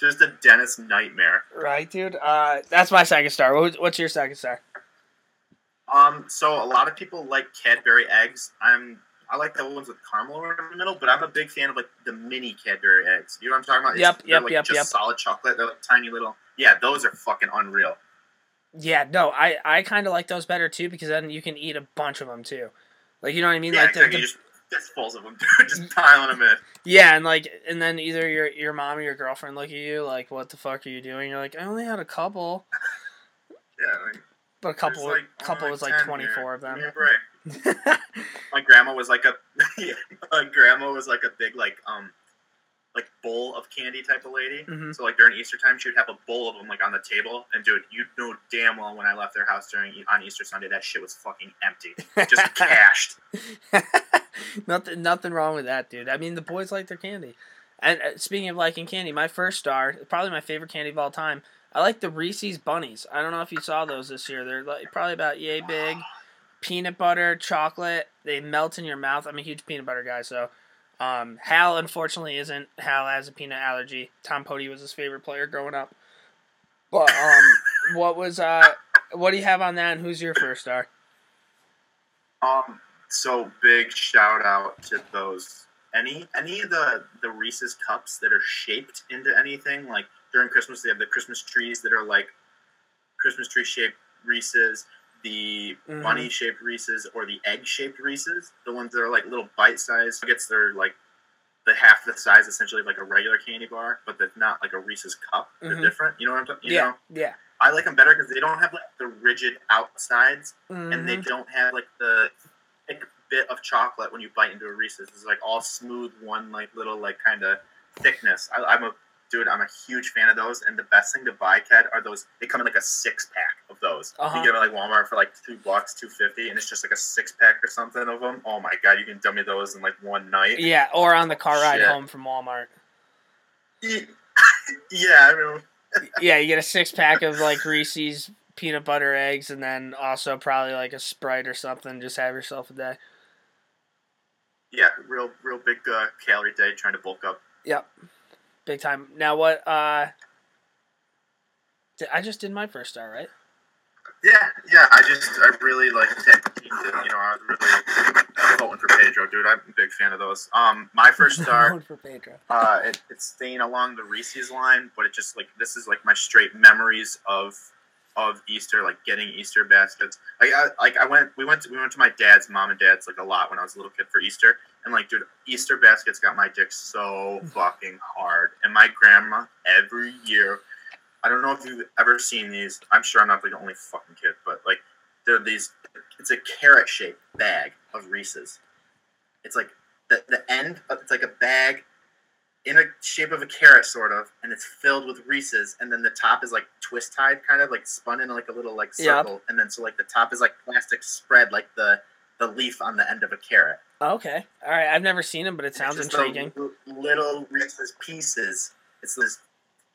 just a dentist nightmare Right, dude. Uh, that's my second star. What's your second star? Um, so a lot of people like Cadbury eggs. I'm I like the ones with caramel in the middle, but I'm a big fan of like the mini Cadbury eggs. You know what I'm talking about? Yep, they're, yep, like yep, just yep. solid chocolate. They're like tiny little. Yeah, those are fucking unreal. Yeah, no, I I kind of like those better too because then you can eat a bunch of them too. Like you know what I mean? Yeah, like the, exactly. the- just fistfuls of them, dude. Just piling them in. yeah, and like and then either your your mom or your girlfriend look at you like, "What the fuck are you doing?" You're like, "I only had a couple," Yeah, like, but a couple like, couple was like 10 twenty four of them. Me. My grandma was like a yeah, my grandma was like a big like um like bowl of candy type of lady. Mhm. So like during Easter time, she would have a bowl of them like on the table. And dude, you know damn well when I left their house during on Easter Sunday, that shit was fucking empty, just cashed. nothing nothing wrong with that, dude. I mean, the boys like their candy. And uh, speaking of liking candy, my first star, probably my favorite candy of all time. I like the Reese's bunnies. I don't know if you saw those this year. They're like probably about yay big. Peanut butter, chocolate. They melt in your mouth. I'm a huge peanut butter guy, so um, Hal unfortunately isn't. Hal has a peanut allergy. Tom Poti was his favorite player growing up. But um, what was uh, what do you have on that? And who's your first star? Um, so big shout out to those any any of the the Reese's cups that are shaped into anything. Like during Christmas, they have the Christmas trees that are like Christmas tree shaped Reese's, the Mhm. bunny shaped Reese's, or the egg shaped Reese's. The ones that are like little bite sized. Gets their like the half the size essentially of like a regular candy bar, but they're not like a Reese's cup. They're Mhm. different. You know what I'm talking? Yeah, know? yeah. I like them better because they don't have like the rigid outsides and they Mhm. don't have like the thick bit of chocolate when you bite into a Reese's. It's like all smooth, one like little like kind of thickness. I, I'm a dude. I'm a huge fan of those. And the best thing to buy, Ted, are those. They come in like a six pack of those. Uh-huh. You get them at like Walmart for like two bucks, two fifty, and it's just like a six pack or something of them. Oh my god, you can dummy those in like one night. Yeah, or on the car ride Shit. home from Walmart. yeah, I mean, yeah, you get a six pack of like Reese's peanut butter eggs, and then also probably like a Sprite or something. Just have yourself a day. yeah, real, real big uh, calorie day trying to bulk up. Yep, big time. Now what? uh I just did my first star, right? Yeah, yeah. I just, I really like tech teams. and, You know, I was really I'm voting for Pedro, dude. I'm a big fan of those. Um, my first star, for Pedro. uh, it, it's staying along the Reese's line, but it just like this is like my straight memories of of Easter, like getting Easter baskets. Like I like I went we went to, we went to my dad's mom and dad's like a lot when I was a little kid for Easter, and like dude, Easter baskets got my dick so fucking hard. And my grandma every year, I don't know if you've ever seen these. I'm sure I'm not the only fucking kid, but like they're these. It's a carrot shaped bag of Reese's. It's like the the end. Of, it's like a bag in a shape of a carrot, sort of, and it's filled with Reese's, and then the top is like twist tied, kind of like spun in like a little like Yep. circle, and then so like the top is like plastic spread, like the the leaf on the end of a carrot. Okay. All right. I've never seen them, but it sounds intriguing. little Reese's pieces. It's this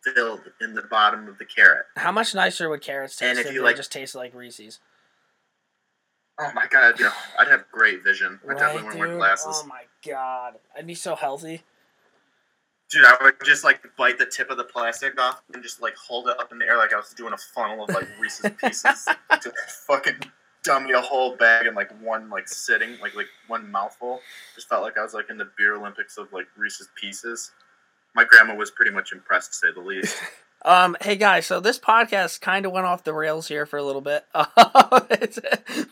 filled in the bottom of the carrot. How much nicer would carrots And taste if if you they like- just taste like Reese's? Oh my god, I'd, I'd have great vision. I definitely Right, wouldn't wear dude? glasses. Oh my god, I'd be so healthy. Dude, I would just like bite the tip of the plastic off and just like hold it up in the air like I was doing a funnel of like Reese's pieces to dummy a whole bag in like one like sitting, like like one mouthful. Just felt like I was like in the beer Olympics of like Reese's pieces. My grandma was pretty much impressed to say the least. Um, hey guys, so this podcast kind of went off the rails here for a little bit. it's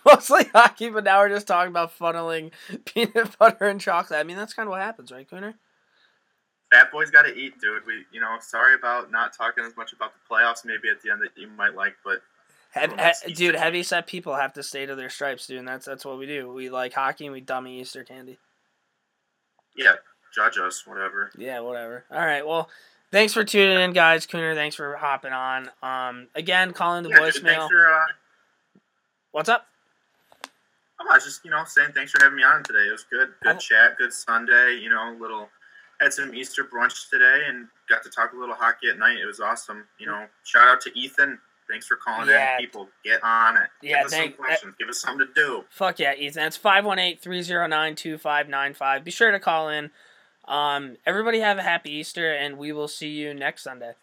mostly hockey, but now we're just talking about funneling peanut butter and chocolate. I mean, that's kind of what happens, right, Cooner? Fat boys got to eat, dude. We, you know, sorry about not talking as much about the playoffs. Maybe at the end that you might like, but Hev- Well, he- dude, heavy set people have to stay to their stripes, dude. And that's that's what we do. We like hockey and we dummy Easter candy. yeah, judge us, whatever. Yeah, whatever. All right, well, thanks for tuning in, guys. Cooner, thanks for hopping on. Um, again, calling the Yeah, voicemail. thanks for, uh, What's up? Oh, I was just, you know, saying thanks for having me on today. It was good. Good Oh. chat. Good Sunday. You know, little had some Easter brunch today and got to talk a little hockey at night. It was awesome. You know, shout out to Ethan. Thanks for calling Yeah. in. People, get on it. Yeah, Give us thank- some questions. Give us something to do. Fuck yeah, Ethan. It's 518-309-2595. Be sure to call in. Um, everybody have a happy Easter, and we will see you next Sunday.